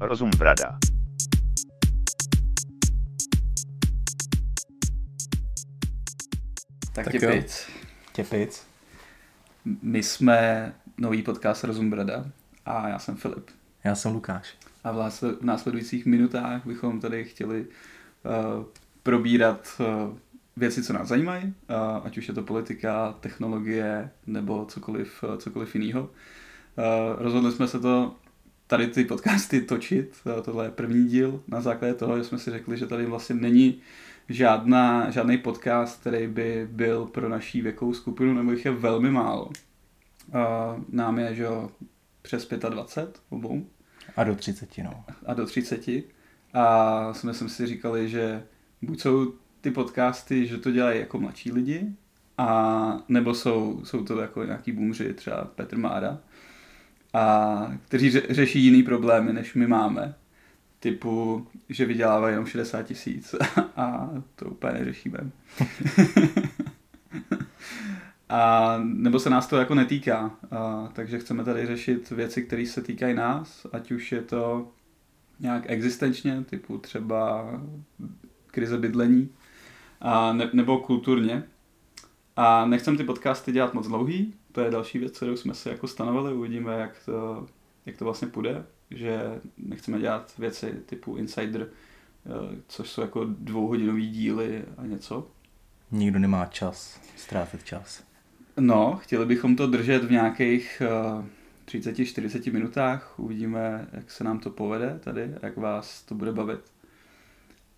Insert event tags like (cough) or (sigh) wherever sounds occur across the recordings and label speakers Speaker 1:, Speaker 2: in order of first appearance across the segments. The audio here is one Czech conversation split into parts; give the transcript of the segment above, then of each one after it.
Speaker 1: Rozum brada.
Speaker 2: Tak,
Speaker 3: Tak
Speaker 2: tě
Speaker 3: jo.
Speaker 2: pic.
Speaker 3: Těpic.
Speaker 2: My jsme nový podcast Rozum Brada a já jsem Filip.
Speaker 3: Já jsem Lukáš.
Speaker 2: A v násle- v následujících minutách bychom tady chtěli uh, probírat uh, věci, co nás zajímají, uh, ať už je to politika, technologie nebo cokoliv, uh, cokoliv jiného. Uh, rozhodli jsme se to tady ty podcasty točit, tohle je první díl, na základě toho, že jsme si řekli, že tady vlastně není žádná, žádný podcast, který by byl pro naší věkovou skupinu, nebo jich je velmi málo. Nám je, že jo, přes 25 obou
Speaker 3: A do 30, no.
Speaker 2: a do 30. A jsme jsme si říkali, že buď jsou ty podcasty, že to dělají jako mladší lidi, a nebo jsou, jsou to jako nějaký boomři, třeba Petr Mára, a kteří ře, řeší jiný problémy, než my máme. Typu, že vydělávají jenom 60 tisíc (laughs) a to úplně neřešíme. (laughs) A nebo se nás to jako netýká, a, takže chceme tady řešit věci, které se týkají nás, ať už je to nějak existenčně, typu třeba krize bydlení, a ne, nebo kulturně. A nechcem ty podcasty dělat moc dlouhý, to je další věc, kterou jsme si jako stanovili, uvidíme, jak to, jak to vlastně půjde, že nechceme dělat věci typu Insider, eh, což jsou jako dvouhodinový díly a něco,
Speaker 3: Nikdo nemá čas ztrácet čas.
Speaker 2: No, chtěli bychom to držet v nějakých uh, 30-40 minutách. Uvidíme, jak se nám to povede tady, jak vás to bude bavit.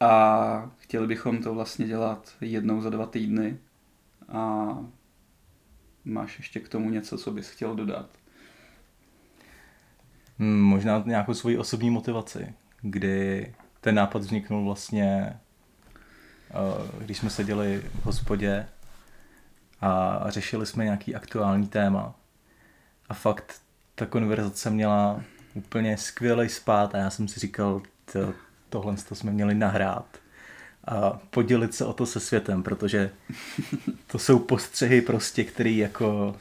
Speaker 2: A chtěli bychom to vlastně dělat jednou za dva týdny. A máš ještě k tomu něco, co bys chtěl dodat?
Speaker 3: Hmm, Možná nějakou svoji osobní motivaci, kdy ten nápad vzniknul vlastně, eh, když jsme seděli v hospodě a řešili jsme nějaký aktuální téma. A fakt ta konverzace měla úplně skvělý spát a já jsem si říkal, to, tohle to jsme měli nahrát a podělit se o to se světem, protože to jsou postřehy prostě, který jako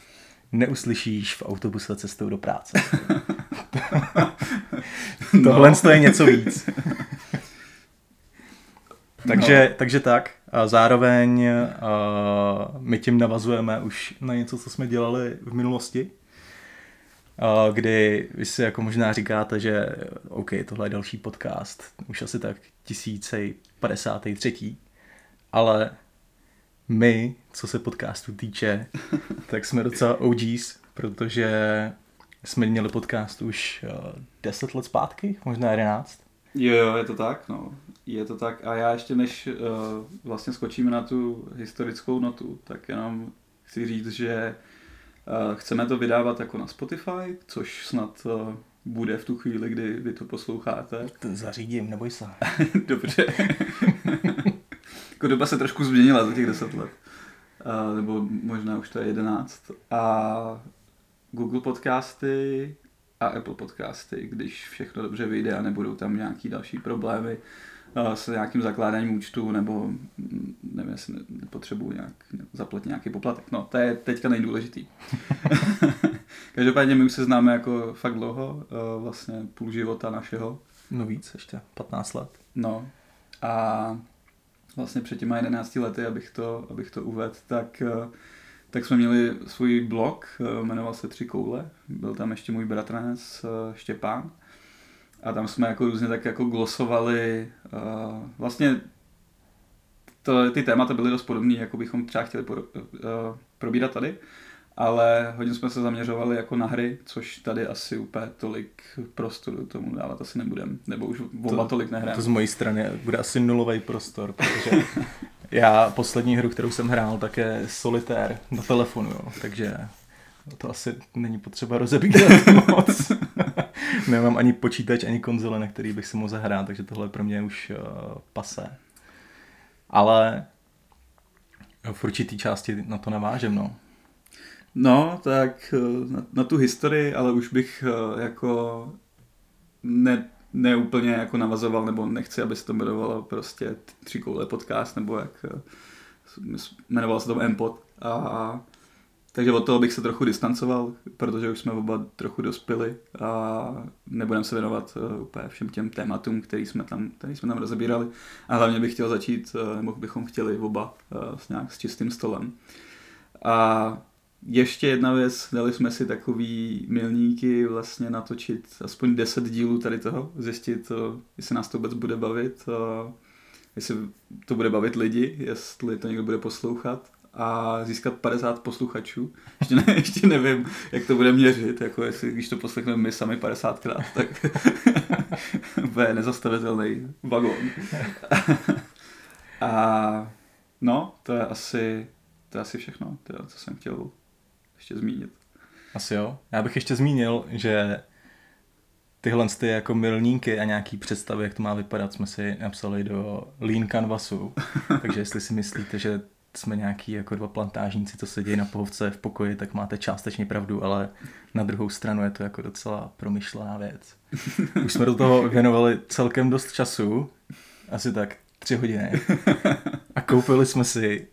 Speaker 3: neuslyšíš v autobuse cestou do práce. (laughs) Tohle no. je něco víc. takže, no. takže tak. A zároveň a my tím navazujeme už na něco, co jsme dělali v minulosti. Kdy vy si jako možná říkáte, že OK, tohle je další podcast, už asi tak 1053. Ale my, co se podcastu týče, (laughs) tak jsme docela OGs, protože jsme měli podcast už uh, 10 let zpátky, možná 11.
Speaker 2: Jo, jo, je to tak, no. Je to tak. A já ještě než uh, vlastně skočíme na tu historickou notu, tak jenom chci říct, že uh, chceme to vydávat jako na Spotify, což snad uh, bude v tu chvíli, kdy vy to posloucháte.
Speaker 3: To zařídím, neboj se. (laughs)
Speaker 2: Dobře. jako doba se trošku změnila za těch 10 let. Uh, nebo možná už to je 11. A Google podcasty a Apple podcasty, když všechno dobře vyjde a nebudou tam nějaký další problémy s nějakým zakládáním účtu nebo nevím, jestli ne- nepotřebuji nějak zaplatit nějaký poplatek. No, to je teďka nejdůležitý. (laughs) Každopádně my už se známe jako fakt dlouho, uh, vlastně půl života našeho.
Speaker 3: No víc ještě, 15 let.
Speaker 2: No a vlastně před těma 11 lety, abych to, abych to uvedl, tak, eh, tak jsme měli svůj blog, eh, jmenoval se Tři koule, byl tam ještě můj bratranec eh, Štěpán a tam jsme jako různě tak jako glosovali, eh, vlastně to, ty témata byly dost podobné, jako bychom třeba chtěli por, eh, probírat tady, ale hodně jsme se zaměřovali jako na hry, což tady asi úplně tolik prostoru tomu dávat asi nebudem, nebo už oba
Speaker 3: To-
Speaker 2: tolik nehrajeme.
Speaker 3: To z mojí strany bude asi nulový prostor, protože (laughs) já poslední hru, kterou jsem hrál, tak je Solitaire na telefonu, jo, takže to asi není potřeba rozebírat (laughs) moc. Nemám ani počítač, ani konzole, na který bych si mohl zahrát, takže tohle pro mě už uh, pase. Ale v určitý části na to navážem, no.
Speaker 2: No, tak eh, na, na tu historii, ale už bych eh, jako ne, ne úplně jako navazoval, nebo nechci, aby se to jmenovalo prostě tři koule podcast, nebo jak eh, jmenoval se to MPod. A takže od toho bych se trochu distancoval, protože už jsme oba trochu dospěli a nebudeme se věnovat uh, úplně všem těm tématům, který jsme tam, který jsme tam rozebírali. A hlavně bych chtěl začít, uh, nebo bychom chtěli oba uh, s nějak s čistým stolem. A ještě jedna věc, dali jsme si takový milníky vlastně natočit aspoň 10 dílů tady toho, zjistit, jestli nás to vůbec bude bavit, jestli to bude bavit lidi, jestli to někdo bude poslouchat a získat 50 posluchačů. Ještě, ne, (laughs) ještě nevím, jak to bude měřit, jako jestli, když to poslechneme my sami 50krát, tak (laughs) bude nezastavitelný vagón. (laughs) a no, to je asi, to je asi všechno, je, co jsem chtěl ještě zmínit.
Speaker 3: Asi jo. Já bych ještě zmínil, že tyhle ty jako milníky a nějaký představy, jak to má vypadat, jsme si napsali do Lean Canvasu. Takže jestli si myslíte, že jsme nějaký jako dva plantážníci, co sedí na pohovce v pokoji, tak máte částečně pravdu, ale na druhou stranu je to jako docela promyšlená věc. Už jsme do toho věnovali celkem dost času, asi tak tři hodiny. A koupili jsme si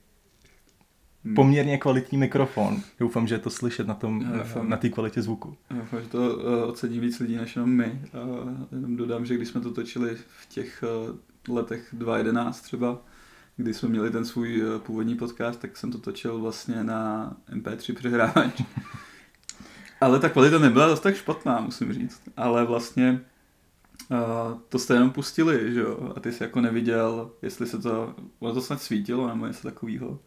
Speaker 3: Hmm. poměrně kvalitní mikrofon. Doufám, že je to slyšet na tom, Doufám. na té kvalitě zvuku.
Speaker 2: Doufám, že to uh, ocení víc lidí než jenom my. Uh, jenom dodám, že když jsme to točili v těch uh, letech 2011 třeba, kdy jsme měli ten svůj uh, původní podcast, tak jsem to točil vlastně na MP3 přehrávač. (laughs) Ale ta kvalita nebyla dost tak špatná, musím říct. Ale vlastně uh, to jste jenom pustili, že jo? A ty jsi jako neviděl, jestli se to, ono to snad svítilo nebo něco takového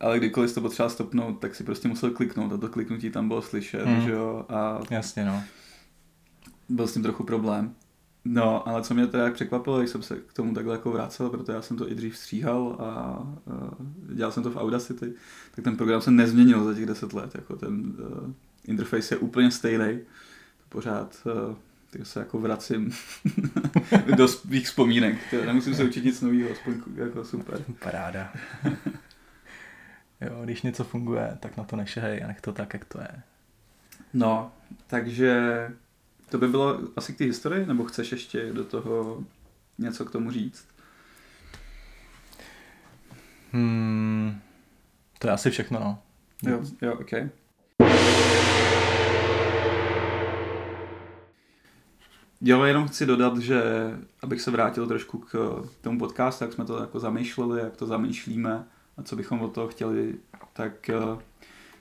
Speaker 2: ale kdykoliv to potřeba stopnout, tak si prostě musel kliknout a to kliknutí tam bylo slyšet, mm. že jo. A
Speaker 3: Jasně, no.
Speaker 2: Byl s tím trochu problém. No, ale co mě teda překvapilo, když jsem se k tomu takhle jako vrácel, protože já jsem to i dřív stříhal a, a dělal jsem to v Audacity, tak ten program se nezměnil za těch deset let, jako ten uh, interface je úplně stejný, pořád uh, tak se jako vracím (laughs) do svých vzpomínek, nemusím se učit nic nového, aspoň jako super.
Speaker 3: Paráda. (laughs) Jo, když něco funguje, tak na to nešehej a nech to tak, jak to je.
Speaker 2: No, takže to by bylo asi k té historii, nebo chceš ještě do toho něco k tomu říct?
Speaker 3: Hmm, to je asi všechno, no.
Speaker 2: Jo, jo, ok. Jo, jenom chci dodat, že abych se vrátil trošku k tomu podcastu, jak jsme to jako zamýšleli, jak to zamýšlíme, a co bychom od toho chtěli, tak eh,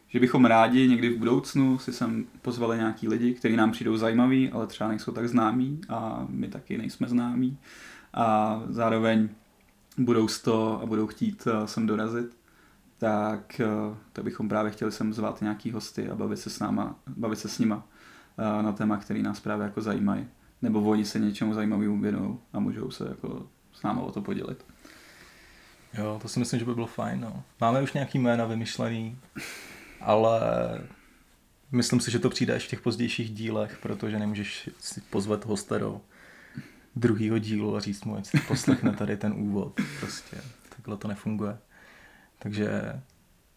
Speaker 2: že bychom rádi někdy v budoucnu si sem pozvali nějaký lidi, kteří nám přijdou zajímaví, ale třeba nejsou tak známí a my taky nejsme známí a zároveň budou z to a budou chtít eh, sem dorazit, tak, eh, tak bychom právě chtěli sem zvat nějaký hosty a bavit se s náma, bavit se s nima na téma, který nás právě jako zajímají. Nebo oni se něčemu zajímavému věnují a můžou se jako s náma o to podělit.
Speaker 3: Jo, to si myslím, že by bylo fajn. No. Máme už nějaký jména vymyšlený, ale myslím si, že to přijde až v těch pozdějších dílech, protože nemůžeš si pozvat hosta do druhého dílu a říct mu, ať si poslechne tady ten úvod. Prostě takhle to nefunguje. Takže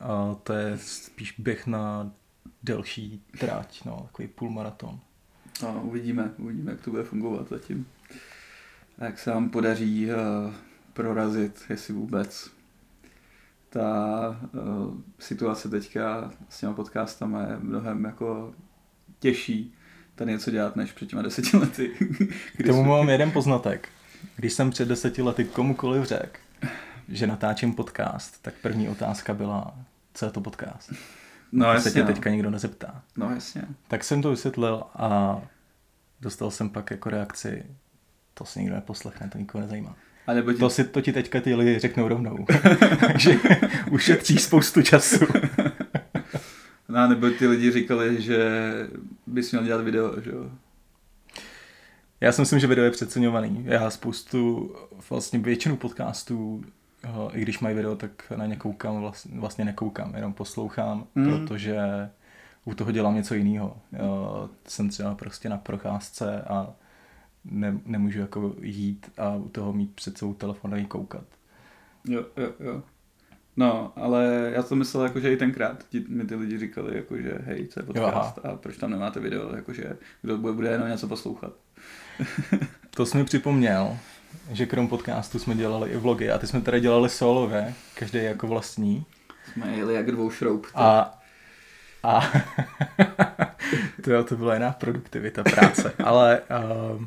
Speaker 3: a to je spíš běh na delší tráť, no, takový půlmaraton.
Speaker 2: No, uvidíme, uvidíme, jak to bude fungovat zatím. Jak se vám podaří uh prorazit, jestli vůbec. Ta uh, situace teďka s těma podcastama je mnohem jako těžší tady něco dělat, než před těma deseti lety. (laughs)
Speaker 3: K tomu mám jeden poznatek. Když jsem před deseti lety komukoliv řekl, že natáčím podcast, tak první otázka byla, co je to podcast? No jasně. se tě no. teďka nikdo nezeptá.
Speaker 2: No jasně.
Speaker 3: Tak jsem to vysvětlil a dostal jsem pak jako reakci, to si nikdo neposlechne, to nikoho nezajímá. A nebo ti... to, si, to ti teďka ty lidi řeknou rovnou. (laughs) Takže ušetří spoustu času.
Speaker 2: no, nebo ty lidi říkali, že bys měl dělat video, že jo?
Speaker 3: Já si myslím, že video je přeceňovaný. Já spoustu, vlastně většinu podcastů, i když mají video, tak na ně koukám, vlastně, vlastně nekoukám, jenom poslouchám, mm. protože u toho dělám něco jiného. Jsem třeba prostě na procházce a ne, nemůžu jako jít a u toho mít před sebou telefon a koukat.
Speaker 2: Jo, jo, jo. No, ale já to myslel jako, že i tenkrát ti, mi ty lidi říkali, jako, že hej, co je podcast jo, a proč tam nemáte video, jakože kdo bude, bude jenom něco poslouchat. (laughs)
Speaker 3: to jsi mi připomněl, že krom podcastu jsme dělali i vlogy a ty jsme tady dělali solové, každý jako vlastní.
Speaker 2: Jsme jeli jak dvou šroub.
Speaker 3: A A (laughs) to, to byla jiná produktivita práce, ale uh,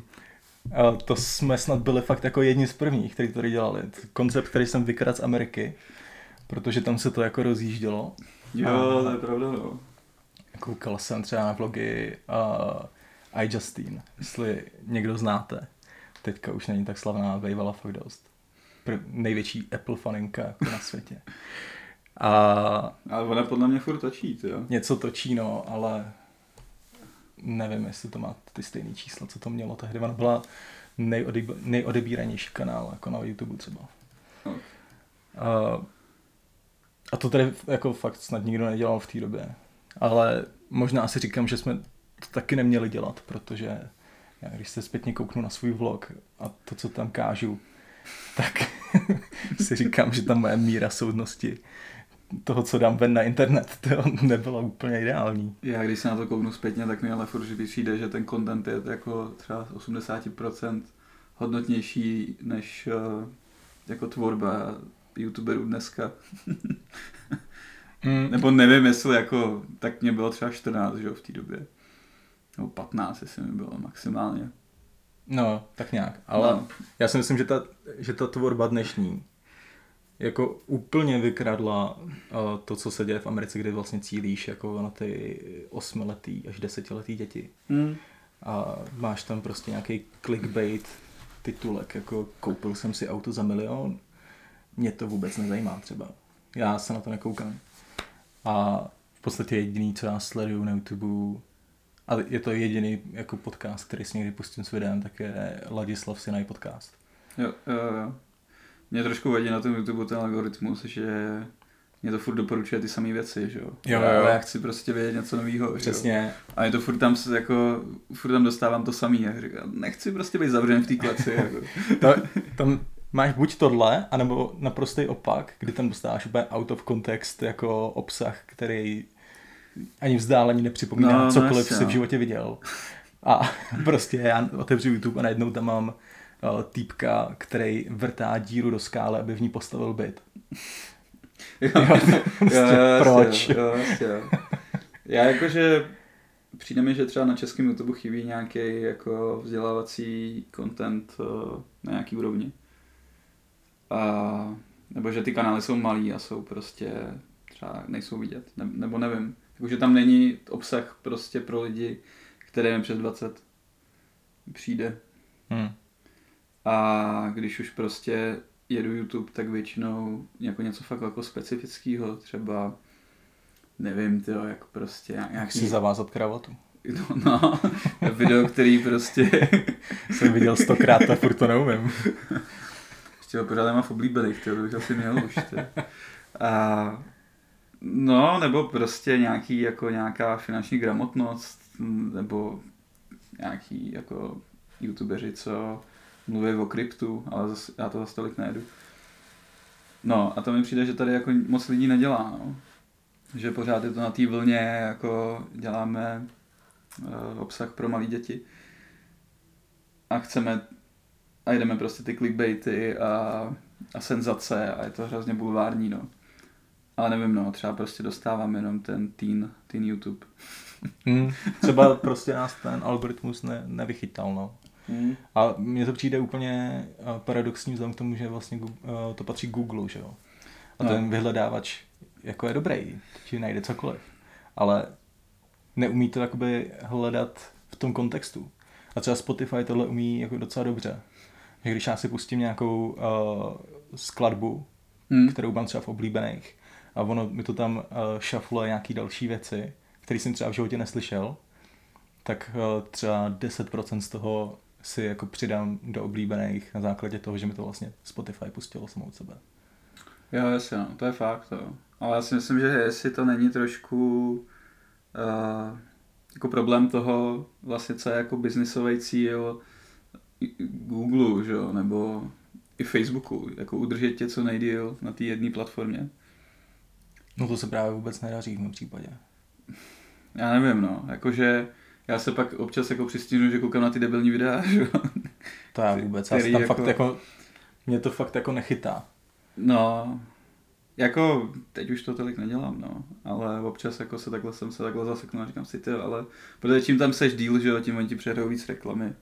Speaker 3: uh, to jsme snad byli fakt jako jedni z prvních, kteří to dělali. Koncept, který jsem vykradl z Ameriky, protože tam se to jako rozjíždělo.
Speaker 2: Jo, to je pravda, no.
Speaker 3: Koukal jsem třeba na vlogy uh, iJustine, jestli někdo znáte. Teďka už není tak slavná, vejvala fakt dost. Prv, největší Apple faninka jako na světě. A
Speaker 2: Ale ona podle mě furt točí, jo.
Speaker 3: něco točí, no, ale nevím, jestli to má ty stejné čísla, co to mělo tehdy. Ona byla nejodeb, nejodebíranější kanál, jako na YouTube třeba.
Speaker 2: No.
Speaker 3: A, a to tady jako fakt snad nikdo nedělal v té době. Ale možná si říkám, že jsme to taky neměli dělat, protože já když se zpětně kouknu na svůj vlog a to, co tam kážu, tak (laughs) si říkám, že ta moje míra soudnosti toho, co dám ven na internet, (laughs) to nebylo úplně ideální.
Speaker 2: Já když se na to kouknu zpětně, tak mi ale furt že přijde, že ten content je jako třeba 80% hodnotnější než uh, jako tvorba youtuberů dneska.
Speaker 3: Mm. (laughs)
Speaker 2: Nebo nevím, jestli jako, tak mě bylo třeba 14, že jo, v té době. Nebo 15, jestli mi bylo maximálně.
Speaker 3: No, tak nějak. Ale
Speaker 2: No.
Speaker 3: já si myslím, že ta, že ta tvorba dnešní jako úplně vykradla uh, to, co se děje v Americe, kde vlastně cílíš jako na ty osmiletý až desetiletý děti.
Speaker 2: Hmm.
Speaker 3: A máš tam prostě nějaký clickbait titulek, jako koupil jsem si auto za milion, mě to vůbec nezajímá třeba. Já se na to nekoukám. A v podstatě jediný, co já sleduju na YouTube, a je to jediný jako podcast, který si někdy pustím s videem, tak je Ladislav Sinaj podcast.
Speaker 2: Jo, jo, jo. Mě trošku vadí na tom YouTube ten algoritmus, že mě to furt doporučuje ty samé věci, že jo.
Speaker 3: Jo, jo.
Speaker 2: Ale já chci prostě vědět něco nového.
Speaker 3: Přesně.
Speaker 2: A je to furt tam, jako, furt tam dostávám to samý. A říkám, nechci prostě být zavřen v té kleci. (laughs) Jako.
Speaker 3: To, tam máš buď tohle, anebo naprostý opak, kdy tam dostáváš úplně out of context jako obsah, který ani vzdáleně nepřipomíná
Speaker 2: No,
Speaker 3: no,
Speaker 2: no
Speaker 3: cokoliv
Speaker 2: jasně,
Speaker 3: si v
Speaker 2: no.
Speaker 3: životě viděl. A (laughs) prostě já otevřu YouTube a najednou tam mám týpka, který vrtá díru do skály, aby v ní postavil byt. (laughs)
Speaker 2: Jo,
Speaker 3: prostě
Speaker 2: jasně,
Speaker 3: proč?
Speaker 2: Jo, jo. Já jakože přijde mi, že třeba na českém YouTube chybí nějaký jako vzdělávací content eh, na nějaký úrovni. A, nebo že ty kanály jsou malý a jsou prostě třeba nejsou vidět, ne, nebo nevím. Jakože tam není obsah prostě pro lidi, které je přes 20 přijde.
Speaker 3: Hmm.
Speaker 2: A když už prostě jedu YouTube, tak většinou jako něco fakt jako specifického, třeba nevím, tyjo, jak prostě
Speaker 3: Jak si zavázat kravatu.
Speaker 2: no, no, (laughs) video, který prostě (laughs)
Speaker 3: Jsem viděl stokrát a furt to neumím. (laughs)
Speaker 2: Ještě ho pořád mám v oblíbených, to bych asi měl už. Ty. A, no, nebo prostě nějaký, jako nějaká finanční gramotnost, nebo nějaký jako youtubeři, co mluví o kryptu, ale zas, já to zase tolik nejedu. No a to mi přijde, že tady jako moc lidí nedělá, no. Že pořád je to na té vlně, jako děláme uh, obsah pro malé děti. A chceme a jdeme prostě ty clickbaity a, a senzace a je to hrozně bulvární, no. Ale nevím, no, třeba prostě dostávám jenom ten teen, teen YouTube.
Speaker 3: Hmm. Třeba prostě nás ten algoritmus ne, nevychytal, no.
Speaker 2: Hmm.
Speaker 3: A mně to přijde úplně eh, paradoxní vzhledem k tomu, že vlastně eh, to patří Google, že jo. A
Speaker 2: No.
Speaker 3: ten vyhledávač jako je dobrý, ti najde cokoliv. Ale neumí to jakoby hledat v tom kontextu. A třeba Spotify tohle umí jako docela dobře. Že když já si pustím nějakou uh, skladbu,
Speaker 2: Hmm.
Speaker 3: kterou mám třeba v oblíbených, a ono mi to tam uh, šafluje nějaký další věci, které jsem třeba v životě neslyšel, tak uh, třeba 10% z toho si jako přidám do oblíbených na základě toho, že mi to vlastně Spotify pustilo samou sebe.
Speaker 2: Jo, jasně, no, to je fakt, to. Ale já si myslím, že jestli to není trošku uh, jako problém toho, vlastně co je jako biznisový cíl Google, že jo, nebo i Facebooku, jako udržet tě co nejdíl na té jedné platformě.
Speaker 3: No to se právě vůbec nedaří v mém případě.
Speaker 2: Já nevím, no, jakože já se pak občas jako přistínu, že koukám na ty debilní videa, (laughs) že jo.
Speaker 3: To já vůbec, já se tam
Speaker 2: jako-
Speaker 3: fakt jako, mě to fakt jako nechytá.
Speaker 2: No, Jako, teď už to tolik nedělám, no, ale občas jako se takhle jsem se takhle zaseknul a říkám si ty, ale protože čím tam seš díl, že jo, tím oni ti přehrajou víc reklamy.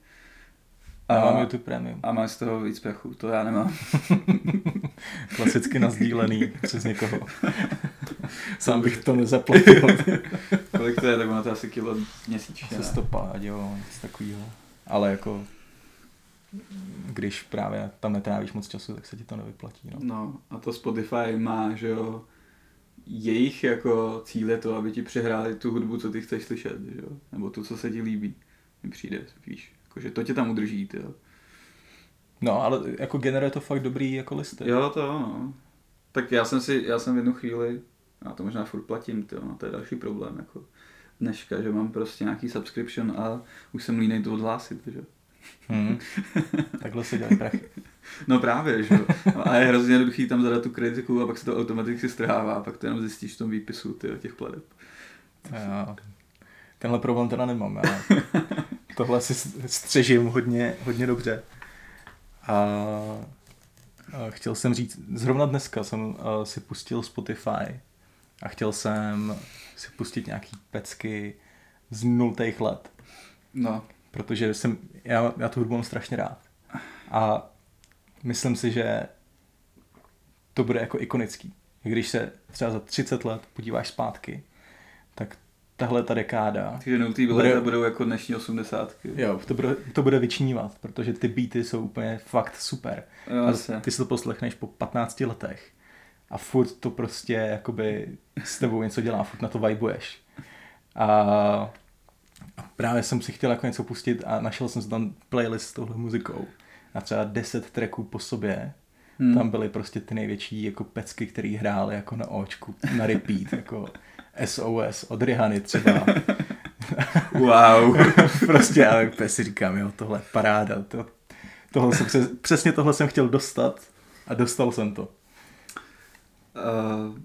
Speaker 3: A, já mám YouTube Premium.
Speaker 2: A máš z toho víc pechu, to já nemám. (laughs)
Speaker 3: Klasicky nazdílený přes někoho. (laughs) (laughs) Sám bych to nezaplatil. (laughs)
Speaker 2: Kolik to je, tak ono to asi kilo měsíčně.
Speaker 3: Se stopáť, jo, nic takového. Ale jako když právě tam netrávíš moc času, tak se ti to nevyplatí. No,
Speaker 2: no a to Spotify má, že jo, jejich jako cíl je to, aby ti přehráli tu hudbu, co ty chceš slyšet, že jo? nebo to, co se ti líbí. Mi přijde, víš, jakože to tě tam udrží, ty jo.
Speaker 3: No, ale jako generuje to fakt dobrý jako listy.
Speaker 2: Jo, to no. Tak já jsem si, já jsem v jednu chvíli, já to možná furt platím, ty no, to je další problém, jako dneška, že mám prostě nějaký subscription a už jsem línej to odhlásit, že
Speaker 3: Hmm. (laughs) Takhle se dělají prachy.
Speaker 2: No právě, že no, A je hrozně jednoduchý tam zadat tu kritiku a pak se to automaticky strhává a pak to jenom zjistíš v tom výpisu ty, těch pladeb.
Speaker 3: Já, tenhle problém teda nemám. Já tohle si střežím hodně, hodně dobře. A, a chtěl jsem říct, zrovna dneska jsem si pustil Spotify a chtěl jsem si pustit nějaký pecky z nultých let.
Speaker 2: No
Speaker 3: protože jsem, já, já tu hudbu mám strašně rád. A myslím si, že to bude jako ikonický. Když se třeba za 30 let podíváš zpátky, tak tahle ta dekáda...
Speaker 2: Takže nultý bude, budou jako dnešní osmdesátky.
Speaker 3: Jo, to bude, to bude vyčnívat, protože ty beaty jsou úplně fakt super.
Speaker 2: Jo,
Speaker 3: a ty si to poslechneš po 15 letech a furt to prostě jakoby s tebou něco dělá, furt na to vibuješ. A právě jsem si chtěl jako něco pustit a našel jsem si tam playlist s touhle muzikou. A třeba 10 tracků po sobě. Hmm. Tam byly prostě ty největší jako pecky, které hrály jako na očku, na repeat, jako SOS od Rihany třeba.
Speaker 2: Wow. (laughs)
Speaker 3: prostě já si říkám, jo, tohle paráda. To, tohle jsem přes, přesně tohle jsem chtěl dostat a dostal jsem to.
Speaker 2: Uh,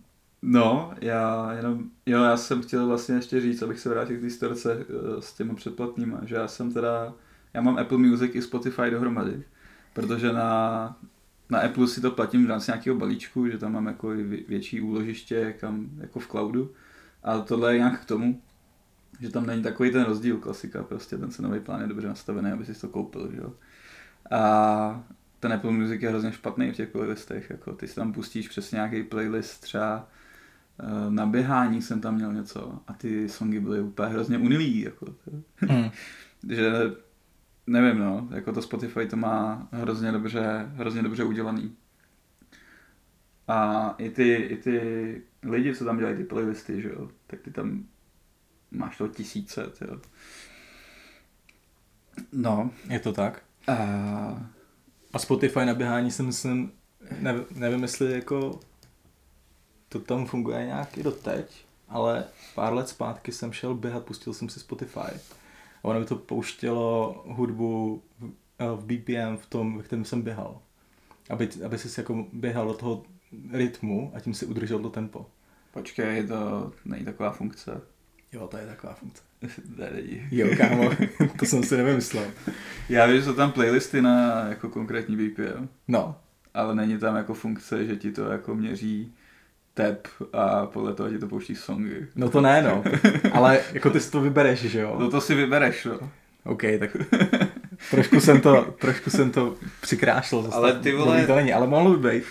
Speaker 2: No, já jenom, jo, já jsem chtěl vlastně ještě říct, abych se vrátil k té storce eh, s těma předplatnýma, že já jsem teda, já mám Apple Music i Spotify dohromady, protože na, na Apple si to platím v rámci nějakého balíčku, že tam mám jako větší úložiště kam, jako v cloudu, a tohle je nějak k tomu, že tam není takový ten rozdíl klasika, prostě ten cenový plán je dobře nastavený, aby si to koupil, že jo. A ten Apple Music je hrozně špatný v těch playlistech, jako ty si tam pustíš přes nějaký playlist třeba Eh, na běhání jsem tam měl něco a ty songy byly úplně hrozně unilý, jako, mm. (laughs) že nevím, no, jako to Spotify to má hrozně dobře, hrozně dobře udělaný. A i ty, i ty lidi, co tam dělají ty playlisty, že jo, tak ty tam máš to tisíce, jo. No.
Speaker 3: Je to tak?
Speaker 2: A...
Speaker 3: A Spotify na běhání si myslím, nevím, nevím jestli jako to tam funguje nějak i doteď, ale pár let zpátky jsem šel běhat, pustil jsem si Spotify. A ono by to pouštělo hudbu v, eh, v BPM v tom, ve kterém jsem běhal. Aby, aby si jako běhal do toho rytmu a tím si udržel to tempo.
Speaker 2: Počkej, to není taková funkce.
Speaker 3: Jo, to je taková funkce. (laughs)
Speaker 2: není.
Speaker 3: Jo, kámo, (laughs) to jsem si nevymyslel.
Speaker 2: Já vím, že jsou tam playlisty na jako konkrétní BPM.
Speaker 3: No.
Speaker 2: Ale není tam jako funkce, že ti to jako měří tep a podle toho ti to pouští songy.
Speaker 3: No to ne, no. (laughs) Ale jako ty si to vybereš, že jo?
Speaker 2: No to si vybereš, no.
Speaker 3: OK, tak trošku jsem to, trošku jsem to přikrášel. Zase
Speaker 2: ale ty vole...
Speaker 3: To není, ale mohlo by být.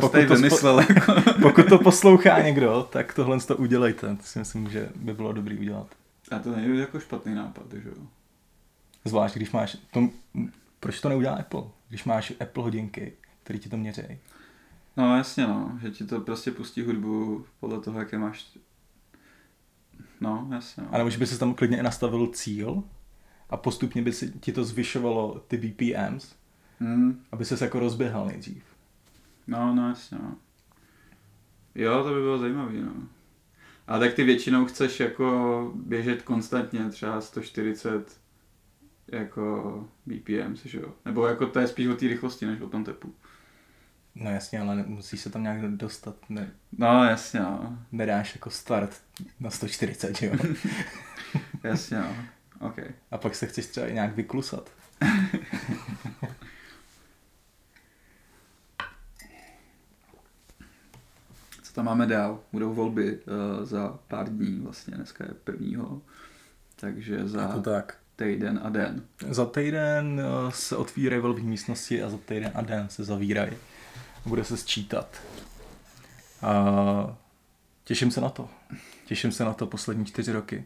Speaker 2: Pokud to, vymyslel, jako.
Speaker 3: pokud to poslouchá někdo, tak tohle to udělejte. To si myslím, že by bylo dobrý udělat.
Speaker 2: A to není jako špatný nápad, že jo?
Speaker 3: Zvlášť, když máš... To, proč to neudělá Apple? Když máš Apple hodinky, které ti to měří.
Speaker 2: No jasně no, že ti to prostě pustí hudbu podle toho, jaké máš... No, jasně no.
Speaker 3: A nebo že by si tam klidně i nastavil cíl a postupně by si ti to zvyšovalo ty BPMs,
Speaker 2: hmm.
Speaker 3: aby ses jako rozběhal nejdřív.
Speaker 2: No, no jasně no. Jo, to by bylo zajímavé, no. A tak ty většinou chceš jako běžet konstantně, třeba 140 jako BPM, že jo? Nebo jako to je spíš o té rychlosti, než o tom tepu.
Speaker 3: No jasně, ale musí se tam nějak dostat. Ne,
Speaker 2: no jasně, no.
Speaker 3: Nedáš jako start na 140, jo? (laughs)
Speaker 2: jasně, no. OK.
Speaker 3: A pak se chceš třeba nějak vyklusat. (laughs)
Speaker 2: máme dál. Budou volby uh, za pár dní, vlastně dneska je prvního. Takže za
Speaker 3: Jako tak.
Speaker 2: týden a den.
Speaker 3: Za týden eh, se otvírají volební místnosti a za týden a den se zavírají. Bude se sčítat. A těším se na to. Těším se na to poslední čtyři roky.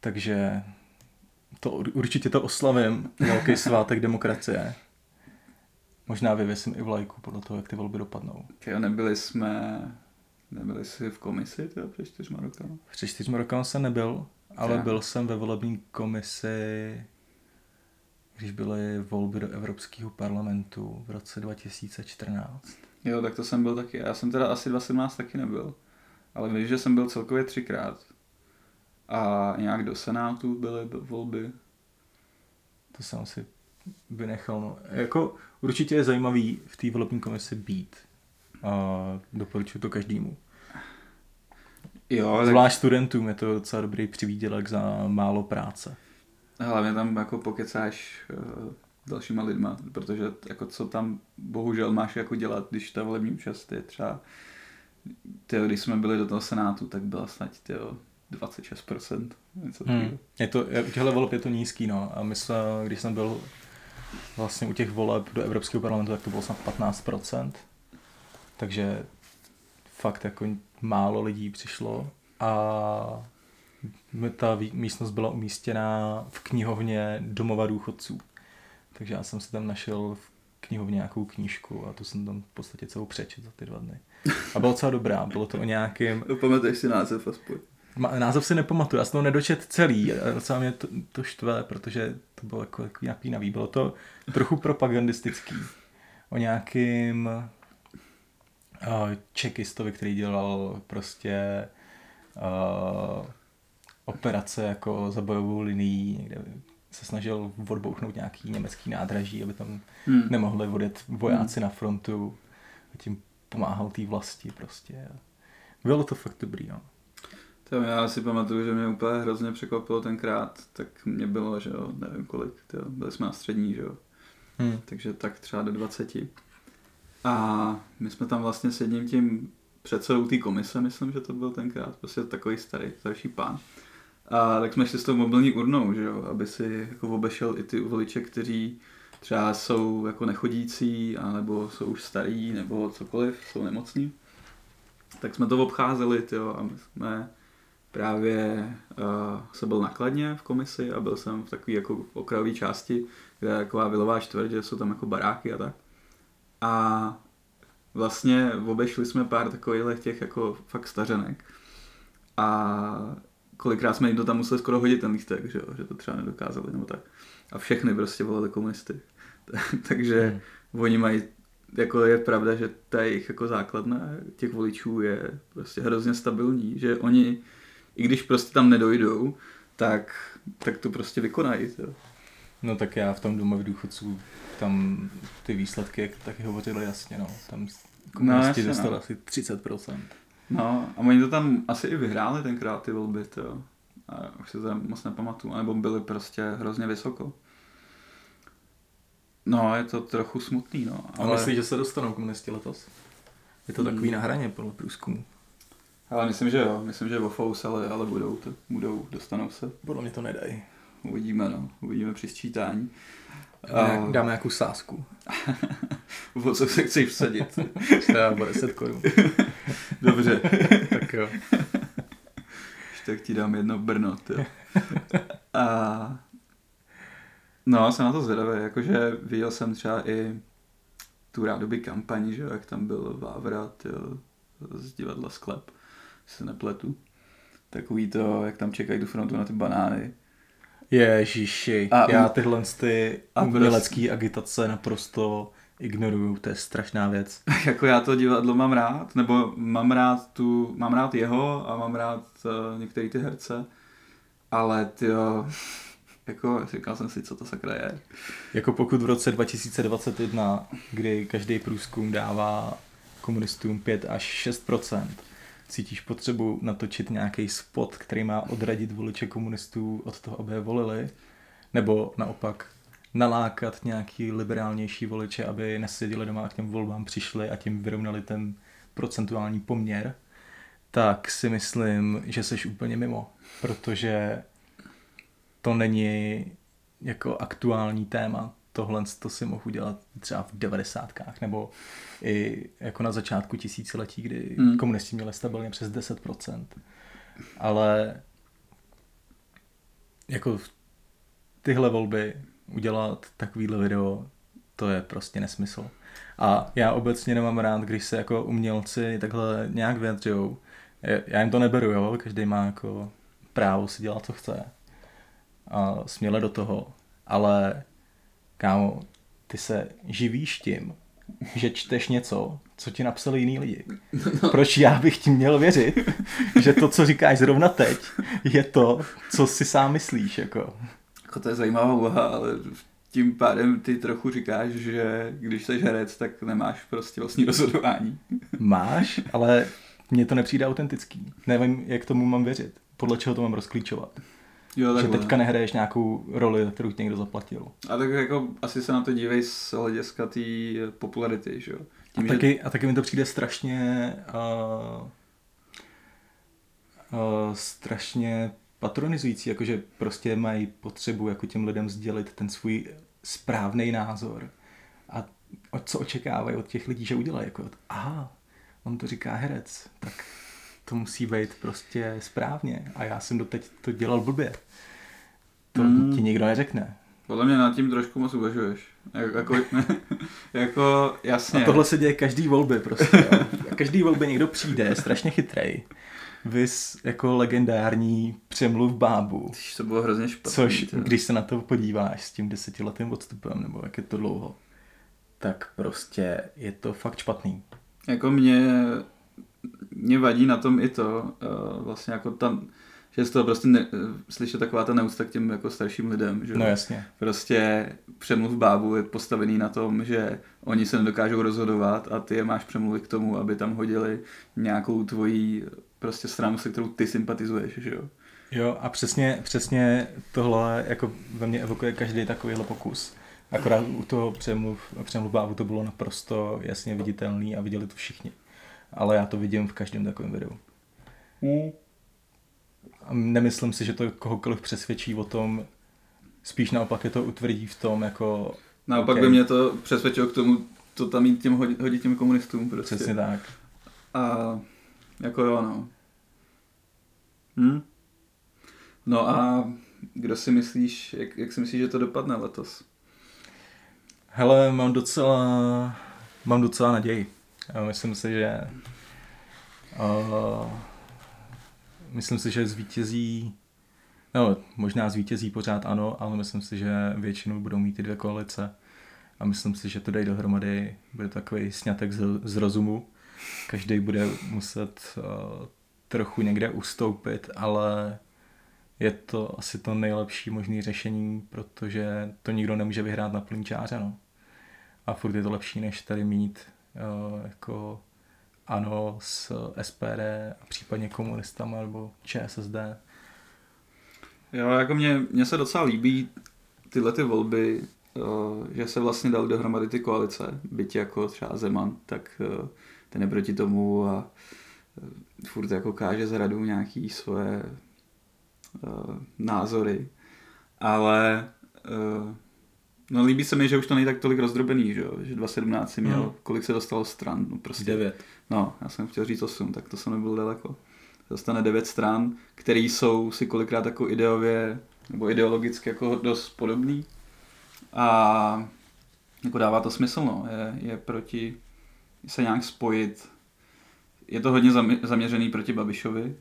Speaker 3: Takže to určitě to oslavím. Velký svátek demokracie. Možná vyvěsím i vlajku podle toho, jak ty volby dopadnou.
Speaker 2: Jo, nebyli jsme, nebyli jsi v komisi tyjo, před čtyřma rokama?
Speaker 3: Před čtyřmi rokama jsem nebyl, ale byl jsem ve volební komisi, když byly volby do Evropského parlamentu v roce 2014.
Speaker 2: Jo, tak to jsem byl taky. Já jsem teda asi 2017 taky nebyl. Ale víš, že jsem byl celkově třikrát. A nějak do Senátu byly volby.
Speaker 3: To jsem si vynechal. No. Jako určitě je zajímavý v té volební komisi být. A doporučuji to každému.
Speaker 2: Jo, tak
Speaker 3: Zvlášť studentům je to docela dobrý přivídělek za málo práce.
Speaker 2: hlavně tam jako pokecáš uh, dalšíma lidma, protože jako co tam bohužel máš jako dělat, když ta volební účast je třeba tyjo, když jsme byli do toho Senátu, tak byla snad tyjo, 26%. Něco
Speaker 3: Hmm. Je to, těchto voleb je to nízký, no. A my jsme, když jsem byl vlastně u těch voleb do Evropského parlamentu, tak to bylo snad 15%. Takže fakt jako málo lidí přišlo a ta místnost byla umístěná v knihovně domova důchodců. Takže já jsem si tam našel v knihovně nějakou knížku a tu jsem tam v podstatě celou přečet za ty dva dny. A byla docela dobrá, bylo to o nějakém
Speaker 2: Pamatuješ si název aspoň.
Speaker 3: Název si nepamatuju, já jsem to nedočet celý, docela mě to, to štve, protože to bylo jako takový napínavý. Bylo to trochu propagandistický. O nějakým uh, čekistovi, který dělal prostě uh, operace jako za bojovou linií, někde se snažil odbouchnout nějaký německý nádraží, aby tam
Speaker 2: Hmm.
Speaker 3: nemohli odjet vojáci na frontu a tím pomáhal té vlasti prostě. Bylo to fakt dobrý, no.
Speaker 2: To já si pamatuju, že mě úplně hrozně překvapilo tenkrát, tak mě bylo, že jo, nevím kolik, tyjo, byli jsme na střední, že jo,
Speaker 3: Hmm.
Speaker 2: takže tak třeba do 20. A my jsme tam vlastně s jedním tím předsedou té komise, myslím, že to byl tenkrát, prostě takový starý, starší pán. A tak jsme šli s tou mobilní urnou, že jo, aby si jako obešel i ty voliče, kteří třeba jsou jako nechodící, anebo jsou už starý, nebo cokoliv, jsou nemocní. Tak jsme to obcházeli, tyjo, a my jsme právě uh, se byl nakladně v komisi a byl jsem v takové jako okrajové části, kde je taková vilová čtvrť, že jsou tam jako baráky a tak. A vlastně obešli jsme pár takových těch jako fakt stařenek. A kolikrát jsme jim to tam museli skoro hodit ten lístek, že, jo? že to třeba nedokázali nebo tak. A všechny prostě volili komunisty. (laughs) Takže
Speaker 3: Hmm.
Speaker 2: oni mají, jako je pravda, že ta jejich jako základna těch voličů je prostě hrozně stabilní, že oni, i když prostě tam nedojdou, tak, tak to prostě vykonají. Jo.
Speaker 3: No tak já v tom domově důchodců, tam ty výsledky jak taky hovořily jasně, no. Tam komunisti
Speaker 2: jasně, no.
Speaker 3: dostali asi 30%.
Speaker 2: No a oni to tam asi i vyhráli tenkrát ty volby, to. A už se to moc nepamatuju, nebo byli prostě hrozně vysoko. No, je to trochu smutný, no.
Speaker 3: Ale... A myslíš, že se dostanou komunisti letos? Je to takový
Speaker 2: Hmm.
Speaker 3: na hraně podle průzkumu.
Speaker 2: Ale myslím, že jo, myslím, že ofous, ale, ale budou, to, budou, dostanou se.
Speaker 3: Podle mě to nedají.
Speaker 2: Uvidíme, no, uvidíme při sčítání.
Speaker 3: Dáme,
Speaker 2: A-
Speaker 3: dáme nějakou sásku. (laughs)
Speaker 2: O co se chceš vsadit?
Speaker 3: Třeba o 10 korun. (laughs)
Speaker 2: Dobře, (laughs)
Speaker 3: tak jo.
Speaker 2: tak ti dám jedno Brno, ty. A no, jsem na to zvědavý, jakože viděl jsem třeba i tu rádoby kampaň, že jo, jak tam byl Vávra, tyjo, z divadla Sklep, se nepletu. Takový to, jak tam čekají tu frontu na ty banány.
Speaker 3: Ježiši,
Speaker 2: A-
Speaker 3: já tyhle ty
Speaker 2: a
Speaker 3: umělecký agitace naprosto ignoruju, to je strašná věc. (laughs)
Speaker 2: jako já to divadlo mám rád, nebo mám rád tu, mám rád jeho a mám rád uh, některé ty herce, ale tyjo, (laughs) jako říkal jsem si, co to sakra je.
Speaker 3: Jako pokud v roce 2021, kdy každý průzkum dává komunistům 5 až 6 cítíš potřebu natočit nějaký spot, který má odradit voliče komunistů od toho, aby je volili, nebo naopak nalákat nějaký liberálnější voliče, aby neseděli doma a k těm volbám přišli a tím vyrovnali ten procentuální poměr, tak si myslím, že seš úplně mimo, protože to není jako aktuální téma. Tohle to si mohu udělat třeba v devadesátkách nebo i jako na začátku tisíciletí, kdy hmm. komunisti měli stabilně přes 10%. Ale jako tyhle volby udělat takovýhle video, to je prostě nesmysl. A já obecně nemám rád, když se jako umělci takhle nějak vyjadřují. Já jim to neberu, jo, každý má jako právo si dělat, co chce. A směle do toho. Ale kámo, ty se živíš tím, že čteš něco, co ti napsali jiný lidi. No. Proč já bych ti měl věřit, že to, co říkáš zrovna teď, je to, co si sám myslíš, jako.
Speaker 2: Jako to je zajímavá úvaha, ale tím pádem ty trochu říkáš, že když jsi herec, tak nemáš prostě vlastní rozhodování.
Speaker 3: Máš, ale mně to nepřijde autentický. Nevím, jak tomu mám věřit. Podle čeho to mám rozklíčovat. Jo, že teďka nehraješ nějakou roli, kterou ti někdo zaplatil.
Speaker 2: A tak jako asi se na to dívej z hlediska té popularity, že jo?
Speaker 3: Tím, a, taky, že... a taky mi to přijde strašně uh, uh, strašně patronizující, jakože prostě mají potřebu jako těm lidem sdělit ten svůj správný názor a co očekávají od těch lidí, že udělají. Jako, aha, on to říká herec, tak to musí být prostě správně a já jsem doteď to dělal blbě. To mm. ti nikdo neřekne.
Speaker 2: Podle mě nad tím trošku moc uvažuješ. Jako, jako, (laughs) ne, jako jasně.
Speaker 3: A tohle se děje každý volby prostě. Jo. Každý volby někdo přijde, je strašně chytrej. Vys jako legendární přemluv bábu.
Speaker 2: To bylo hrozně špatný.
Speaker 3: Což, tě. když se na to podíváš s tím desetiletým odstupem, nebo jak je to dlouho, tak prostě je to fakt špatný.
Speaker 2: Jako mě, mě vadí na tom i to, uh, vlastně jako tam, že z toho prostě ne, slyšet taková ta neúcta k těm jako starším lidem, že
Speaker 3: no jasně.
Speaker 2: prostě přemluv bábu je postavený na tom, že oni se nedokážou rozhodovat a ty je máš přemluvit k tomu, aby tam hodili nějakou tvojí prostě stranu, se kterou ty sympatizuješ, že jo.
Speaker 3: Jo a přesně, přesně tohle jako ve mně evokuje každý takovýhle pokus. Akorát u toho přemluv, přemluv bábu to bylo naprosto jasně viditelný a viděli to všichni. Ale já to vidím v každém takovém videu. Mm. A nemyslím si, že to kohokoliv přesvědčí o tom, spíš naopak je to utvrdí v tom, jako...
Speaker 2: Naopak okay. by mě to přesvědčilo k tomu, to tam jít těm hodit, hodit těm komunistům prostě.
Speaker 3: Přesně tak.
Speaker 2: A jako jo, no. Hm? No a kdo si myslíš, jak, jak si myslíš, že to dopadne letos?
Speaker 3: Hele, mám docela, mám docela naději. Já myslím si, že uh, myslím si, že zvítězí no, možná zvítězí pořád ano, ale myslím si, že většinou budou mít ty dvě koalice a myslím si, že to dají dohromady, bude takový snětek z, z rozumu. Každý bude muset uh, trochu někde ustoupit, ale je to asi to nejlepší možné řešení, protože to nikdo nemůže vyhrát na plný čáře. No. A furt je to lepší, než tady mít jako ANO s SPD a případně komunistama nebo ČSSD.
Speaker 2: Jo, jako mě, mě se docela líbí tyhle ty volby, uh, že se vlastně dal dohromady ty koalice, byť jako třeba Zeman, tak uh, ten je proti tomu a uh, furt jako káže z radu nějaký svoje názory, ale no líbí se mi, že už to není tak tolik rozdrobený, že, že 2017 si měl, hmm. kolik se dostalo stran, no prostě.
Speaker 3: Devět.
Speaker 2: No, já jsem chtěl říct 8, tak to jsem nebyl daleko. Dostane devět stran, které jsou si kolikrát jako ideově nebo ideologicky jako dost podobný. A jako dává to smysl, no. Je, je proti se nějak spojit je to hodně zaměřený proti Babišovi,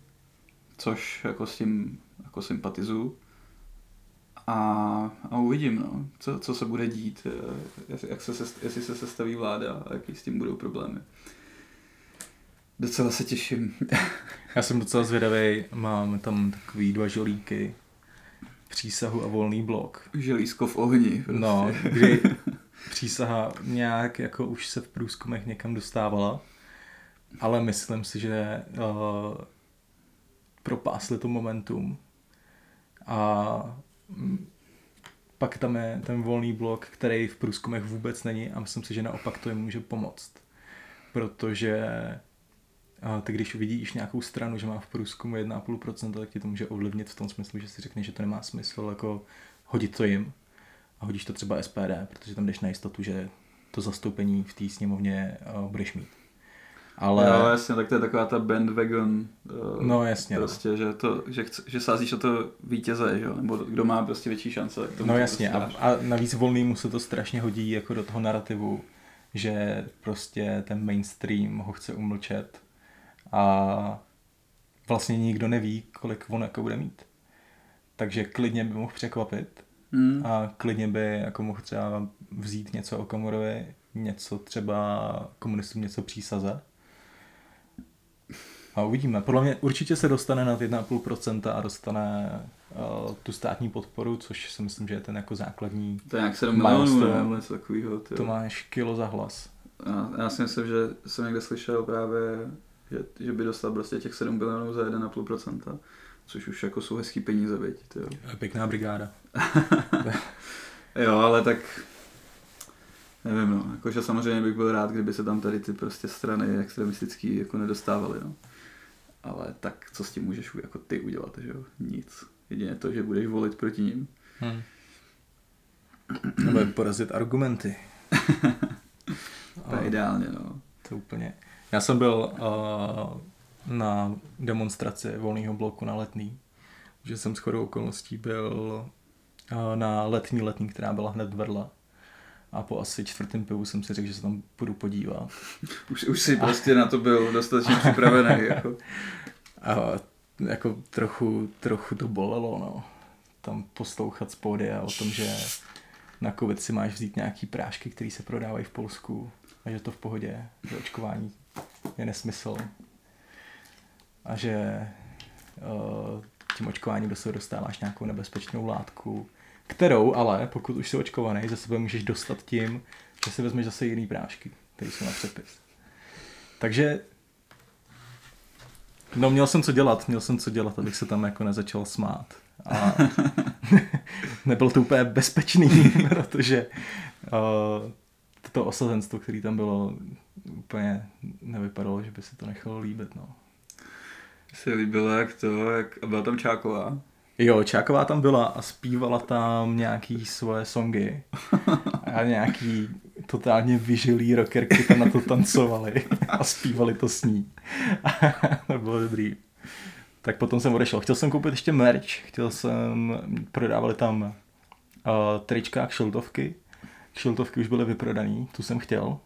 Speaker 2: což jako s tím jako sympatizu. A, a uvidím, no, co, co se bude dít, eh, jak se, jestli se sestaví vláda a jaký s tím budou problémy. Docela se těším. (laughs)
Speaker 3: Já jsem docela zvědavý, mám tam takový dva žolíky, přísahu a volný blok.
Speaker 2: Želízko v ohni.
Speaker 3: Prostě. No, kdy (laughs) přísaha nějak jako už se v průzkumech někam dostávala ale myslím si, že uh, propásli to momentum a pak tam je ten volný blok, který v průzkumech vůbec není a myslím si, že naopak to jim může pomoct. Protože ty když vidíš nějakou stranu, že má v průzkumu 1,5%, tak ti to může ovlivnit v tom smyslu, že si řekneš, že to nemá smysl jako hodit to jim a hodíš to třeba SPD, protože tam jdeš na jistotu, že to zastoupení v té sněmovně budeš mít.
Speaker 2: Ale... Jo, jasně, tak to je taková ta bandwagon.
Speaker 3: Uh, no jasně.
Speaker 2: No. Prostě, no. že, to, že, chce, že sázíš o to vítěze, že? nebo kdo má prostě větší šance. Tak
Speaker 3: no jasně, a, a navíc volnýmu se to strašně hodí jako do toho narrativu, že prostě ten mainstream ho chce umlčet a vlastně nikdo neví, kolik on jako bude mít. Takže klidně by mohl překvapit hmm. a klidně by jako mohl třeba vzít něco o Komorovi, něco třeba komunistům něco přísaze a uvidíme. Podle mě určitě se dostane na 1,5% a dostane uh, tu státní podporu, což si myslím, že je ten jako základní
Speaker 2: To je nějak 7 milionů nebo něco takového.
Speaker 3: To máš kilo za hlas.
Speaker 2: Já, já si myslím, že jsem někde slyšel právě, že, že by dostal prostě těch 7 milionů za 1,5%. Což už jako jsou hezký peníze, viď, tyjo.
Speaker 3: Pěkná brigáda. (laughs)
Speaker 2: jo, ale tak nevím, no. Jakože samozřejmě bych byl rád, kdyby se tam tady ty prostě strany extremistický jako nedostávaly, no ale tak co s tím můžeš jako ty udělat, že jo? Nic. Jedině to, že budeš volit proti ním. Hmm.
Speaker 3: Nebo porazit argumenty. (laughs)
Speaker 2: to je ideálně, no.
Speaker 3: To úplně. Já jsem byl uh, na demonstraci volného bloku na letný, že jsem s chodou okolností byl uh, na letní letní, která byla hned vedle a po asi čtvrtém pivu jsem si řekl, že se tam budu podívat. (laughs)
Speaker 2: Už, už si prostě na to byl dostatečně připravený. (laughs) Jako.
Speaker 3: A jako trochu, trochu to bolelo, no. Tam poslouchat z pódia o tom, že na covid si máš vzít nějaký prášky, které se prodávají v Polsku a že to v pohodě, že očkování je nesmysl. A že uh, tím očkováním do sebe dostáváš nějakou nebezpečnou látku, kterou ale, pokud už jsi očkovaný, ze sebe můžeš dostat tím, že si vezmeš zase jiný prášky, které jsou na přepis. Takže No měl jsem co dělat, měl jsem co dělat, abych se tam jako nezačal smát. A (laughs) nebylo to úplně bezpečný, (laughs) protože uh, to osazenstvo, které tam bylo, úplně nevypadalo, že by se to nechalo líbit. No.
Speaker 2: Se líbilo jak to, jak... a byla tam Čáková?
Speaker 3: Jo, Čáková tam byla a zpívala tam nějaký svoje songy (laughs) a nějaký totálně vyžilý rockerky tam na to tancovali a zpívali to s ní. (laughs) to bylo dobrý. Tak potom jsem odešel. Chtěl jsem koupit ještě merch, chtěl jsem, prodávali tam uh, trička a kšiltovky. Kšiltovky už byly vyprodaný, tu jsem chtěl.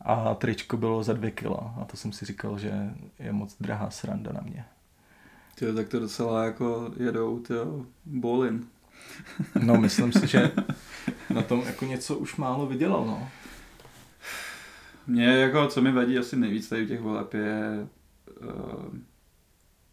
Speaker 3: A tričko bylo za dvě kila a to jsem si říkal, že je moc drahá sranda na mě.
Speaker 2: Tyjo, tak to docela jako jedou, tyjo, bolin.
Speaker 3: no, myslím si, že (laughs) na tom jako něco už málo vydělal, no.
Speaker 2: Mě jako, co mi vadí asi nejvíc tady u těch voleb je uh,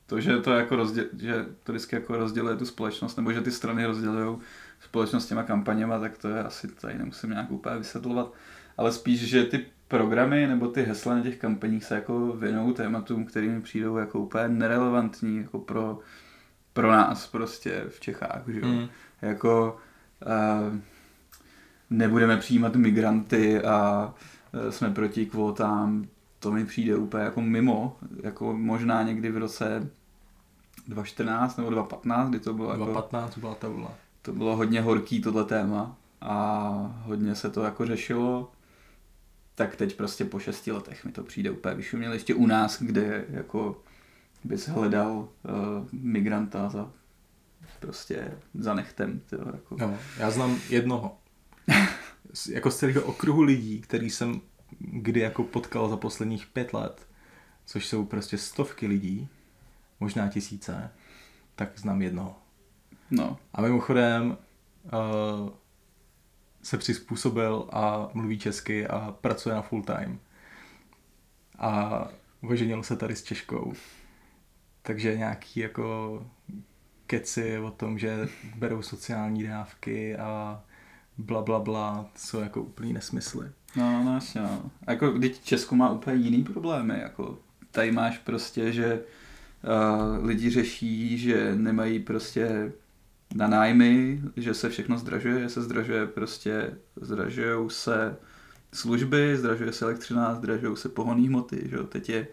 Speaker 2: to, že to jako rozděl, že to vždycky jako rozděluje tu společnost, nebo že ty strany rozdělují společnost těma kampaněma, tak to je asi tady nemusím nějak úplně vysvětlovat, ale spíš, že ty programy nebo ty hesla na těch kampaních se jako věnou tématům, kterými přijdou jako úplně nerelevantní jako pro, pro nás prostě v Čechách, že jo. Mm. Jako uh, nebudeme přijímat migranty a uh, jsme proti kvótám, to mi přijde úplně jako mimo, jako možná někdy v roce 2014 nebo 2015, kdy to bylo
Speaker 3: 2015 jako, byla ta vla.
Speaker 2: To bylo hodně horký tohle téma a hodně se to jako řešilo tak teď prostě po šesti letech mi to přijde úplně vyšuměl. Ještě u nás, kde jako bys hledal uh, migranta za prostě za nechtem. Tyjo, jako.
Speaker 3: no, já znám jednoho. (laughs) jako z celého okruhu lidí, který jsem kdy jako potkal za posledních pět let, což jsou prostě stovky lidí, možná tisíce, tak znám jednoho.
Speaker 2: No.
Speaker 3: A mimochodem, uh, se přizpůsobil a mluví česky a pracuje na full time. A oženil se tady s Češkou. Takže nějaký jako keci o tom, že berou sociální dávky a bla bla bla, jsou jako úplný nesmysly.
Speaker 2: No, no jasně, no. Jako, když Česko má úplně jiný problémy, jako tady máš prostě, že uh, lidi řeší, že nemají prostě na nájmy, že se všechno zdražuje, že se zdražuje prostě, zdražují se služby, zdražuje se elektřina, zdražují se pohonné hmoty, že jo, teď je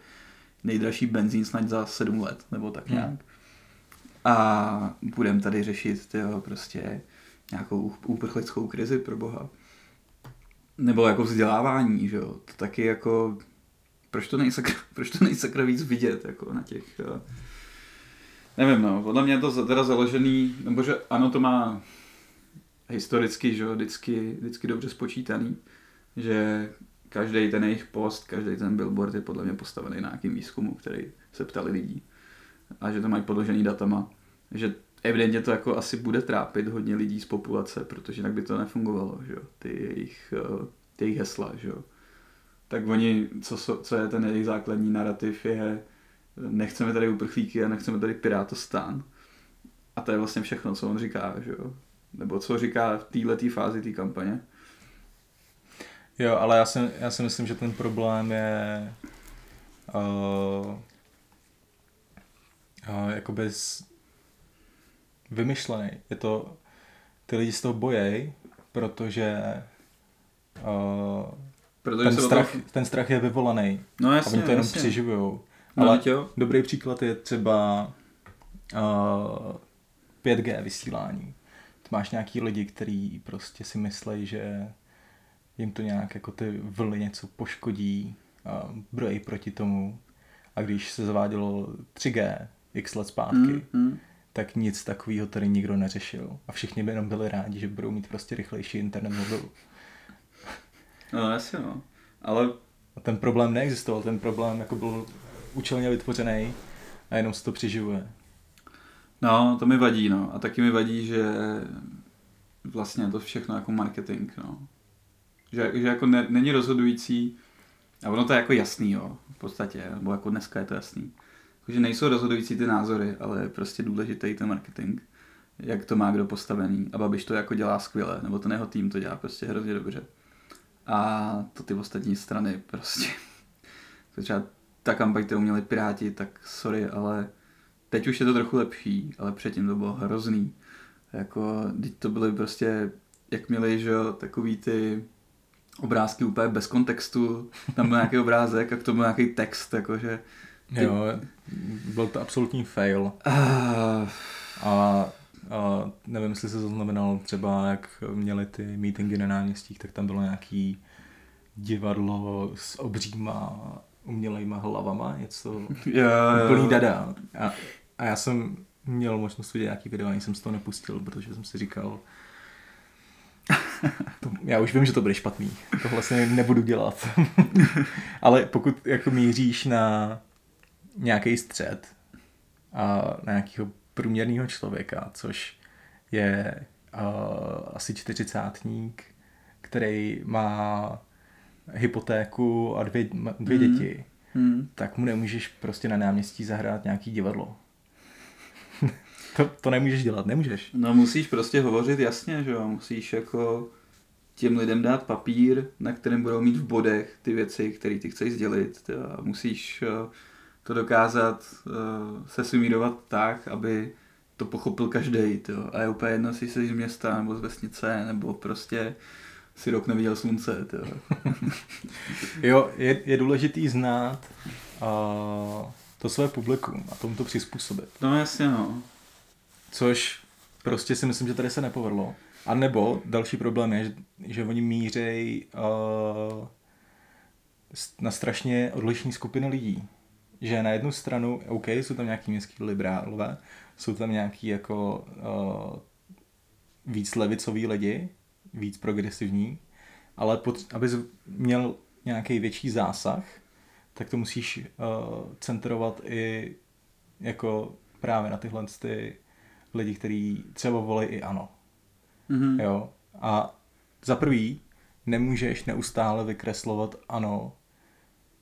Speaker 2: nejdražší benzín snad za sedm let, nebo tak nějak. Hmm. A budeme tady řešit tyjo, prostě nějakou úprchlickou krizi pro boha. Nebo jako vzdělávání, že jo. To taky jako, proč to nejsakra, (laughs) proč to nejsakra víc vidět, jako na těch, jo. Nevím no, podle mě je to teda založený, nebo že ano, to má historicky, že vždycky, vždycky dobře spočítaný, že každý ten jejich post, každý ten billboard je podle mě postavený na nějakým výzkumu, který se ptali lidí. A že to mají podložený datama. Že evidentně to jako asi bude trápit hodně lidí z populace, protože jinak by to nefungovalo, že jo, ty jejich, eh, ty jejich hesla, že jo. Tak oni, co, co je ten jejich základní narrativ, je nechceme tady uprchlíky a nechceme tady pirátostán. A to je vlastně všechno, co on říká, že jo. Nebo co říká v této fázi té kampaně.
Speaker 3: Jo, ale já si, já si myslím, že ten problém je uh, uh, jakoby z, vymyšlený. Je to, ty lidi z toho bojej, protože, uh, protože ten, strach, ten strach je vyvolaný.
Speaker 2: No jasně,
Speaker 3: a oni to jenom
Speaker 2: jasně. No,
Speaker 3: Ale
Speaker 2: jo.
Speaker 3: dobrý příklad je třeba uh, 5G vysílání. Ty máš nějaký lidi, kteří prostě si myslí, že jim to nějak jako ty vlny něco poškodí a brojí proti tomu. A když se zavádělo 3G x let zpátky,
Speaker 2: Mm, mm.
Speaker 3: tak nic takového tady nikdo neřešil. A všichni by jenom byli rádi, že budou mít prostě rychlejší internet mobilu.
Speaker 2: No jasně no. Ale
Speaker 3: A ten problém neexistoval, ten problém jako byl účelně vytvořený a jenom se to přiživuje.
Speaker 2: No, to mi vadí, no. A taky mi vadí, že vlastně to všechno jako marketing, no. Že, že jako ne, není rozhodující, a ono to je jako jasný, jo, v podstatě, nebo jako dneska je to jasný. Jako, že nejsou rozhodující ty názory, ale je prostě důležitý ten marketing, jak to má kdo postavený. A Babiš to jako dělá skvěle, nebo ten jeho tým to dělá prostě hrozně dobře. A to ty ostatní strany prostě. (laughs) Třeba ta kampaň, kterou měli Piráti, tak sorry, ale teď už je to trochu lepší, ale předtím to bylo hrozný. Jako, teď to byly prostě, jak měli, že jo, takový ty obrázky úplně bez kontextu, tam byl nějaký obrázek a k tomu nějaký text, jakože...
Speaker 3: Ty... Jo, byl to absolutní fail.
Speaker 2: Uh...
Speaker 3: A, a nevím, jestli se zaznamenal třeba, jak měli ty meetingy na náměstích, tak tam bylo nějaký divadlo s obříma umělejma hlavama, něco (laughs)
Speaker 2: yeah,
Speaker 3: úplný dada. A, a já jsem měl možnost vidět nějaký video, ani jsem z toho nepustil, protože jsem si říkal, (laughs) to, já už vím, že to bude špatný. To vlastně nebudu dělat. (laughs) Ale pokud jako míříš na nějaký střed a na nějakého průměrného člověka, což je uh, asi čtyřicátník, který má hypotéku a dvě, dvě
Speaker 2: Hmm.
Speaker 3: děti,
Speaker 2: Hmm.
Speaker 3: tak mu nemůžeš prostě na náměstí zahrát nějaký divadlo. (laughs) to, to nemůžeš dělat, nemůžeš.
Speaker 2: No musíš prostě hovořit jasně, že jo, musíš jako těm lidem dát papír, na kterém budou mít v bodech ty věci, které ty chceš sdělit. A musíš eh, to dokázat eh, se sumírovat tak, aby to pochopil každý. A je úplně jedno, jestli jsi z města nebo z vesnice, nebo prostě si rok neviděl slunce. (laughs)
Speaker 3: Jo, je, je důležitý znát uh, to své publikum a tomu to přizpůsobit.
Speaker 2: No jasně no.
Speaker 3: Což prostě si myslím, že tady se nepovedlo. A nebo další problém je, že, že oni mířejí uh, na strašně odlišné skupiny lidí. Že na jednu stranu, OK, jsou tam nějaký městský liberálové, jsou tam nějaký jako uh, víc levicový lidi, víc progresivní, ale pot, abys měl nějaký větší zásah, tak to musíš uh, centrovat i jako právě na tyhle ty lidi, kteří třeba volí i ano.
Speaker 2: Mhm.
Speaker 3: Jo. A za prvý nemůžeš neustále vykreslovat ano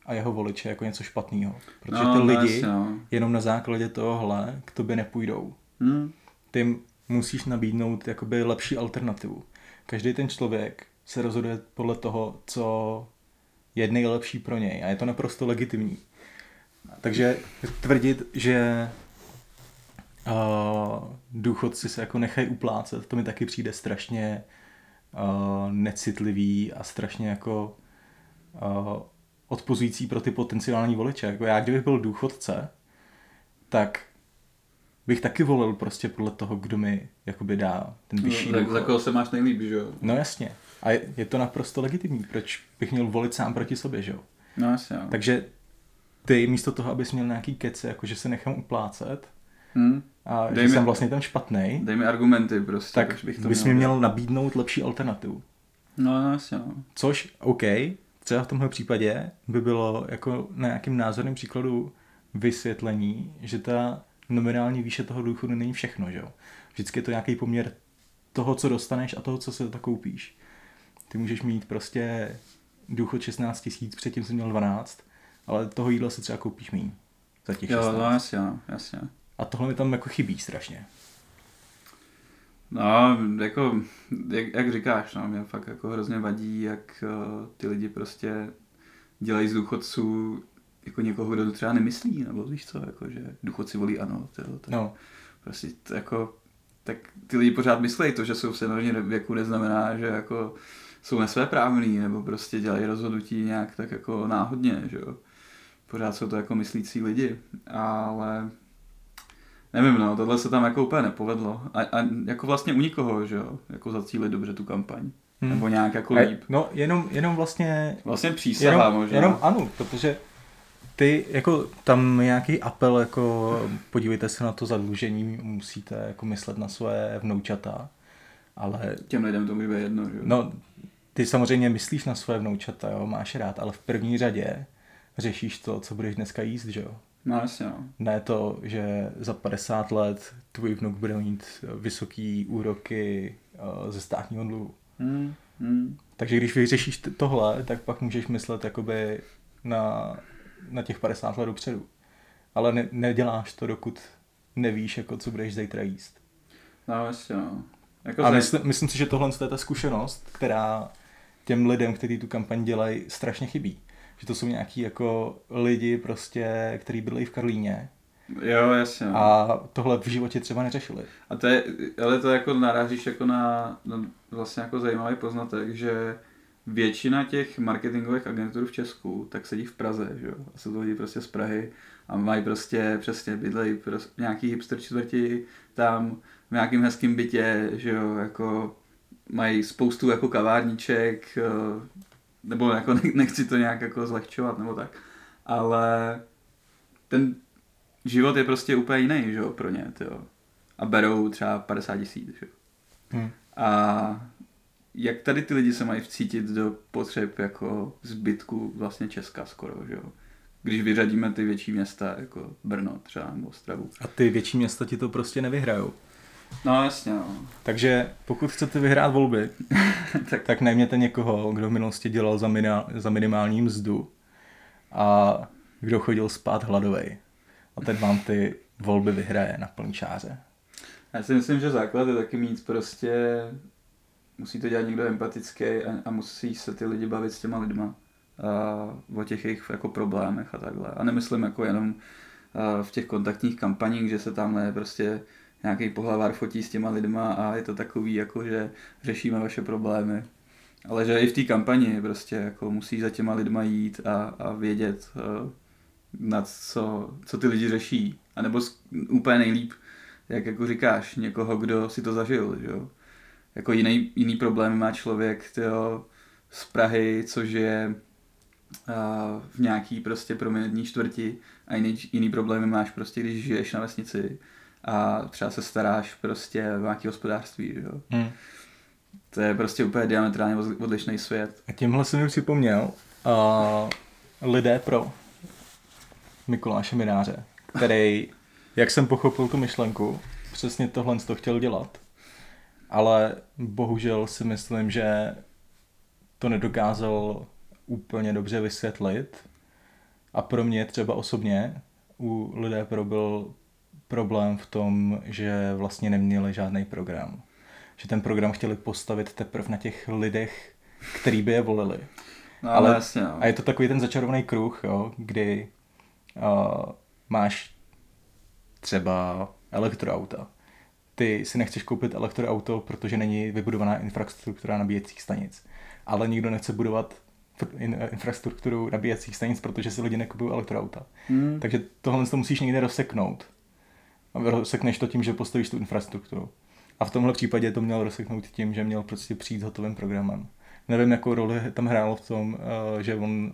Speaker 3: a jeho voliče jako něco špatného. Protože
Speaker 2: No,
Speaker 3: ty
Speaker 2: no,
Speaker 3: lidi
Speaker 2: no.
Speaker 3: jenom na základě tohohle k tobě nepůjdou.
Speaker 2: Hm.
Speaker 3: Ty musíš nabídnout jakoby lepší alternativu. Každý ten člověk se rozhoduje podle toho, co je nejlepší pro něj a je to naprosto legitimní. Takže tvrdit, že uh, důchodci se jako nechají uplácet, to mi taky přijde strašně uh, necitlivý a strašně jako uh, odpozující pro ty potenciální voliče. Jako já, kdybych byl důchodce, tak bych taky volil prostě podle toho, kdo mi jakoby dá ten vyšší
Speaker 2: no, tak
Speaker 3: důchod.
Speaker 2: za koho se máš nejlíp, že jo?
Speaker 3: No jasně. A je, je to naprosto legitimní. Proč bych měl volit sám proti sobě, že jo?
Speaker 2: No jasně, no.
Speaker 3: Takže ty místo toho, abys měl nějaký kece, jako že se nechám uplácet
Speaker 2: Hm?
Speaker 3: a
Speaker 2: Dej
Speaker 3: že
Speaker 2: mi-
Speaker 3: jsem vlastně ten špatný,
Speaker 2: Dej mi argumenty prostě,
Speaker 3: tak
Speaker 2: bych to
Speaker 3: bys mi měl nabídnout lepší alternativu.
Speaker 2: No, no jasně, no.
Speaker 3: Což, OK, třeba v tomhle případě by bylo jako na nějakým názorným příkladu vysvětlení, že ta nominální výše toho důchodu není všechno, že jo. Vždycky je to nějaký poměr toho, co dostaneš a toho, co se to koupíš. Ty můžeš mít prostě důchod 16 tisíc, předtím jsem měl 12, ale toho jídla si třeba koupíš méně za těch
Speaker 2: Jo,
Speaker 3: 16.
Speaker 2: no jasně, no, jasně.
Speaker 3: A tohle mi tam jako chybí strašně.
Speaker 2: No, jako, jak, jak říkáš, no, mě fakt jako hrozně vadí, jak uh, ty lidi prostě dělají z důchodců jako někoho, kdo to třeba nemyslí, nebo víš co, jako, že důchodci volí ano, tyjo, tak
Speaker 3: No,
Speaker 2: prostě to jako, tak ty lidi pořád myslí to, že jsou v seniorním věku, neznamená, že jako jsou nesvéprávný, nebo prostě dělají rozhodnutí nějak tak jako náhodně, že jo. Pořád jsou to jako myslící lidi, ale nevím, no, tohle se tam jako úplně nepovedlo. A, a jako vlastně u nikoho, že jo, jako zacílit dobře tu kampaň.
Speaker 3: Hmm.
Speaker 2: Nebo nějak jako
Speaker 3: a,
Speaker 2: líp.
Speaker 3: no jenom, jenom vlastně
Speaker 2: Vlastně přísaha
Speaker 3: jenom,
Speaker 2: možná.
Speaker 3: jenom ano, protože ty, jako tam nějaký apel, jako podívejte se na to zadlužení, musíte jako myslet na své vnoučata, ale
Speaker 2: Těm lidem to může být jedno, že
Speaker 3: no, ty samozřejmě myslíš na své vnoučata, jo, máš rád, ale v první řadě řešíš to, co budeš dneska jíst, že jo.
Speaker 2: No jasně, no.
Speaker 3: Ne to, že za 50 let tvůj vnuk bude mít vysoký úroky eh, ze státního dluhu.
Speaker 2: Hmm, hmm.
Speaker 3: Takže když vyřešíš tohle, tak pak můžeš myslet jakoby na, na těch 50 let dopředu. Ale ne, neděláš to, dokud nevíš, jako, co budeš zítra jíst.
Speaker 2: No jasně, no. Jako
Speaker 3: A
Speaker 2: zaj-
Speaker 3: myslím, myslím si, že tohle je ta zkušenost, která těm lidem, kteří tu kampaň dělají, strašně chybí. Že to jsou nějaký jako lidi prostě, kteří bydlejí v Karlíně
Speaker 2: Jo, jasně. No.
Speaker 3: a tohle v životě třeba neřešili.
Speaker 2: A to je, ale to jako narážíš jako na, na vlastně jako zajímavý poznatek, že většina těch marketingových agentur v Česku tak sedí v Praze, že jo? A jsou to lidi prostě z Prahy a mají prostě přesně bydlejí prostě nějaký hipster čtvrti tam v nějakým hezkým bytě, že jo, jako mají spoustu jako kavárníček, eh, nebo jako ne- nechci to nějak jako zlehčovat nebo tak, ale ten život je prostě úplně jiný, že jo, pro ně, jo. A berou třeba 50 tisíc, že jo.
Speaker 3: Hm.
Speaker 2: A jak tady ty lidi se mají vcítit do potřeb jako zbytku vlastně Česka skoro, že jo. Když vyřadíme ty větší města, jako Brno třeba nebo Ostravu.
Speaker 3: A ty větší města ti to prostě nevyhrajou.
Speaker 2: No jasně, no.
Speaker 3: Takže pokud chcete vyhrát volby, (laughs)
Speaker 2: tak,
Speaker 3: tak najměte někoho, kdo v minulosti dělal za, mina, za minimální mzdu a kdo chodil spát hladovej. A ten vám ty volby vyhraje na plný čáře.
Speaker 2: já si myslím, že základ je taky mít prostě, musí to dělat někdo empatický a, a musí se ty lidi bavit s těma lidma. A o těch jejich jako problémech a takhle. A nemyslím jako jenom a, v těch kontaktních kampaních, že se tamhle prostě nějaký pohlavár fotí s těma lidma a je to takový, jako že řešíme vaše problémy. Ale že i v té kampani prostě jako musí za těma lidma jít a, a vědět, eh, nad co, co ty lidi řeší. A nebo s- úplně nejlíp, jak jako říkáš, někoho, kdo si to zažil, že jo. Jako jiný, jiný problém má člověk, tyjo, z Prahy, co žije a, v nějaký prostě prominentní čtvrti a jiný, jiný problémy máš prostě, když žiješ na vesnici a třeba se staráš prostě o nějaký hospodářství, jo.
Speaker 3: Hm.
Speaker 2: To je prostě úplně diametrálně odli- odlišný svět.
Speaker 3: A tímhle jsem mi připomněl uh, lidé pro Mikuláše Mináře, který, jak jsem pochopil tu myšlenku, přesně tohle to chtěl dělat, ale bohužel si myslím, že to nedokázal úplně dobře vysvětlit a pro mě třeba osobně u lidé pro byl problém v tom, že vlastně neměli žádný program. Že ten program chtěli postavit teprve na těch lidech, který by je volili.
Speaker 2: No
Speaker 3: Ale-
Speaker 2: ale jasně, no.
Speaker 3: A je to takový ten začarovaný kruh, jo, kdy uh, máš třeba elektroauta. Ty si nechceš koupit elektroauto, protože není vybudovaná infrastruktura nabíjecích stanic. Ale nikdo nechce budovat in, infrastrukturu nabíjecích stanic, protože si lidi nekupují elektroauta.
Speaker 2: Hmm.
Speaker 3: Takže tohle to musíš někde rozseknout. A rozsekneš to tím, že postavíš tu infrastrukturu. A v tomhle případě to měl rozseknout tím, že měl prostě přijít s hotovým programem. Nevím, jakou roli tam hrálo v tom, eh, že on,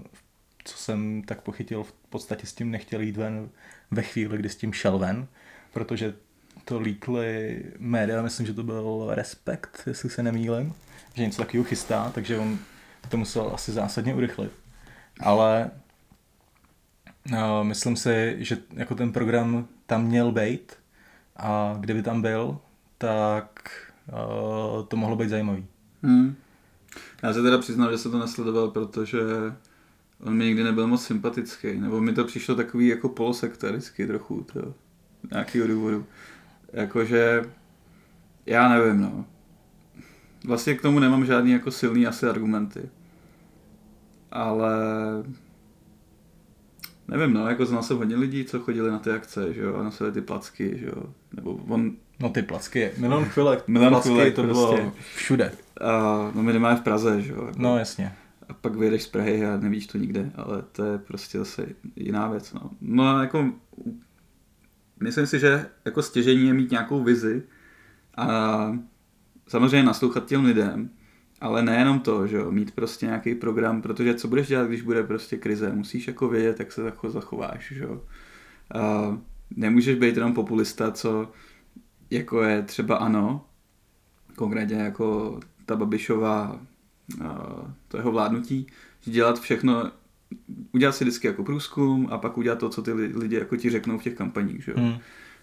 Speaker 3: co jsem tak pochytil, v podstatě s tím nechtěl jít ven ve chvíli, kdy s tím šel ven, protože to líkly média, myslím, že to byl Respekt, jestli se nemýlím, že něco takového chystá, takže on to musel asi zásadně urychlit. Ale uh, myslím si, že jako ten program tam měl být a kdyby tam byl, tak uh, to mohlo být zajímavý.
Speaker 2: Hmm. Já se teda přiznal, že se to nesledoval, protože on mi nikdy nebyl moc sympatický, nebo mi to přišlo takový jako polosektarický trochu, to, nějakýho důvodu. Jakože, já nevím, no. Vlastně k tomu nemám žádný jako silný asi argumenty. Ale nevím, no, jako znal jsem hodně lidí, co chodili na ty akce, že jo, a nosili ty placky, že jo, nebo on...
Speaker 3: No ty placky, milion chvilek, (laughs)
Speaker 2: Milion
Speaker 3: placky,
Speaker 2: chvilek
Speaker 3: to
Speaker 2: prostě.
Speaker 3: bylo všude.
Speaker 2: A, no minimálně v Praze, že jo. Jako,
Speaker 3: No jasně.
Speaker 2: a pak vyjedeš z Prahy a nevíš to nikde, ale to je prostě zase jiná věc. No, no jako myslím si, že jako stěžení je mít nějakou vizi a samozřejmě naslouchat těm lidem, ale nejenom to, že jo, mít prostě nějaký program, protože co budeš dělat, když bude prostě krize, musíš jako vědět, jak se jako zachováš, že jo. A nemůžeš být jenom populista, co jako je třeba ano, konkrétně jako ta Babišová, to jeho vládnutí, dělat všechno, udělat si vždycky jako průzkum a pak udělat to, co ty li- lidi jako ti řeknou v těch kampaních, že jo.
Speaker 3: Hmm.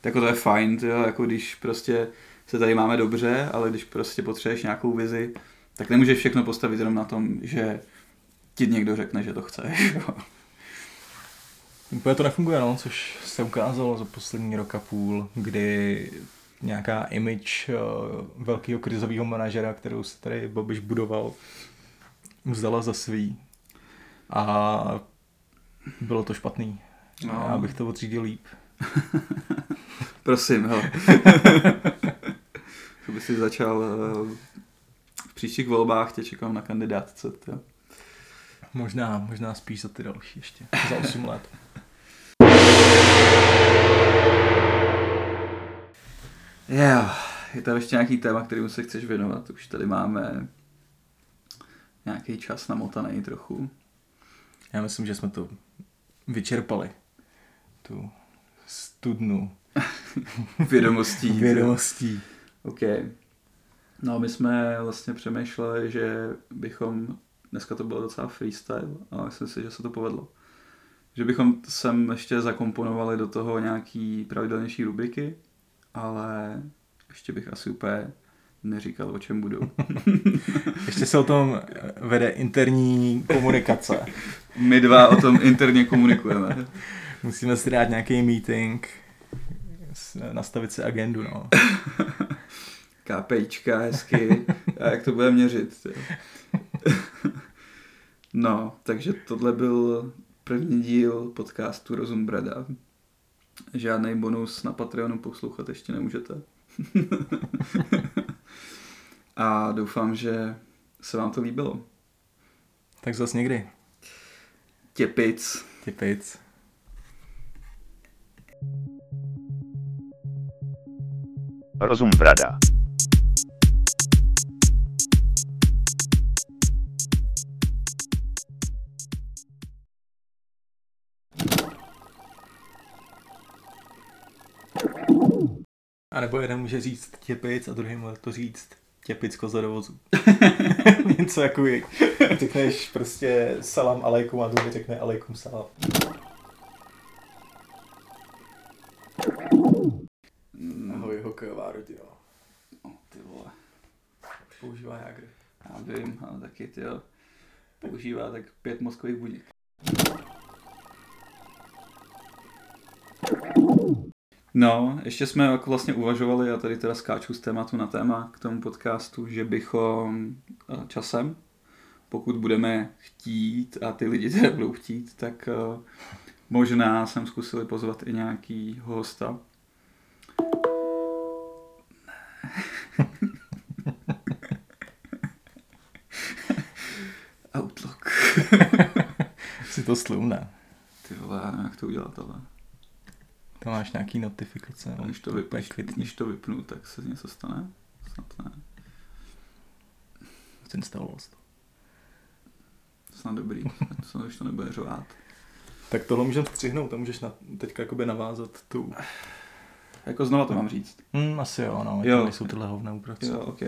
Speaker 2: Tak jako to je fajn, jo, jako když prostě se tady máme dobře, ale když prostě potřebuješ nějakou vizi, tak nemůžeš všechno postavit jenom na tom, že ti někdo řekne, že to chce. (laughs) Jo.
Speaker 3: Úplně to nefunguje, no, což se ukázalo za poslední rok a půl, kdy nějaká image uh, velkého krizového manažera, kterou se tady Babiš budoval, vzala za svý. A bylo to špatný.
Speaker 2: No.
Speaker 3: Já bych to odřídil líp. (laughs)
Speaker 2: Prosím, hele. (laughs) to by si začal eh, v příštích volbách, tě čekám na kandidátce. To.
Speaker 3: Možná, možná spíš za ty další ještě. Za 8 let.
Speaker 2: Jo, je tady ještě nějaký téma, kterému se chceš věnovat? Už tady máme nějaký čas namotaný trochu.
Speaker 3: Já myslím, že jsme to vyčerpali. Tu studnu (laughs)
Speaker 2: Vědomostí.
Speaker 3: vědomostí.
Speaker 2: OK. No, my jsme vlastně přemýšleli, že bychom, dneska to bylo docela freestyle, ale myslím si, že se to povedlo. Že bychom sem ještě zakomponovali do toho nějaký pravidelnější rubriky, ale ještě bych asi úplně neříkal, o čem budou. (laughs)
Speaker 3: Ještě se o tom vede interní komunikace. (laughs)
Speaker 2: My dva o tom interně komunikujeme. (laughs)
Speaker 3: Musíme si dát nějaký meeting, nastavit si agendu, no. (laughs)
Speaker 2: KPIčka hezky. A jak to bude měřit? (laughs) No, takže tohle byl první díl podcastu Rozum Brada. Žádný bonus na Patreonu poslouchat ještě nemůžete. A doufám, že se vám to líbilo.
Speaker 3: Tak zas někdy.
Speaker 2: Těpic.
Speaker 3: Těpic.
Speaker 1: Rozum brada.
Speaker 3: A nebo jeden může říct těpic a druhý může to říct těpic koza do vozu. (laughs) Něco jako řekneš prostě salam alejkum a druhý řekne alejkum salam. Ahoj, hokejová rodina.
Speaker 2: No, ty vole.
Speaker 3: Používá Jagr.
Speaker 2: Já vím, ale taky ty jo. Používá tak pět mozkových buněk. No, ještě jsme jako vlastně uvažovali, a tady teda skáču z tématu na téma k tomu podcastu, že bychom eh, časem, pokud budeme chtít a ty lidi (laughs) teda budou chtít, tak eh, možná jsem zkusili pozvat i nějaký hosta. (laughs) Outlook. (laughs)
Speaker 3: si to slumne.
Speaker 2: Ty vole, já nevím, jak to udělat, ale
Speaker 3: Tam máš nějaký notifikace. on
Speaker 2: když to,
Speaker 3: kvitní.
Speaker 2: když to vypnu, tak se něco stane? Snad ne.
Speaker 3: Zinstaloval to.
Speaker 2: Snad dobrý, (laughs) snad už to nebude řovat.
Speaker 3: Tak tohle můžeme střihnout a můžeš na, teďka jakoby navázat tu...
Speaker 2: Jako znova to mám říct.
Speaker 3: Hmm, asi jo, no, Jo. jsou tyhle hovna uprac.
Speaker 2: Jo, ok.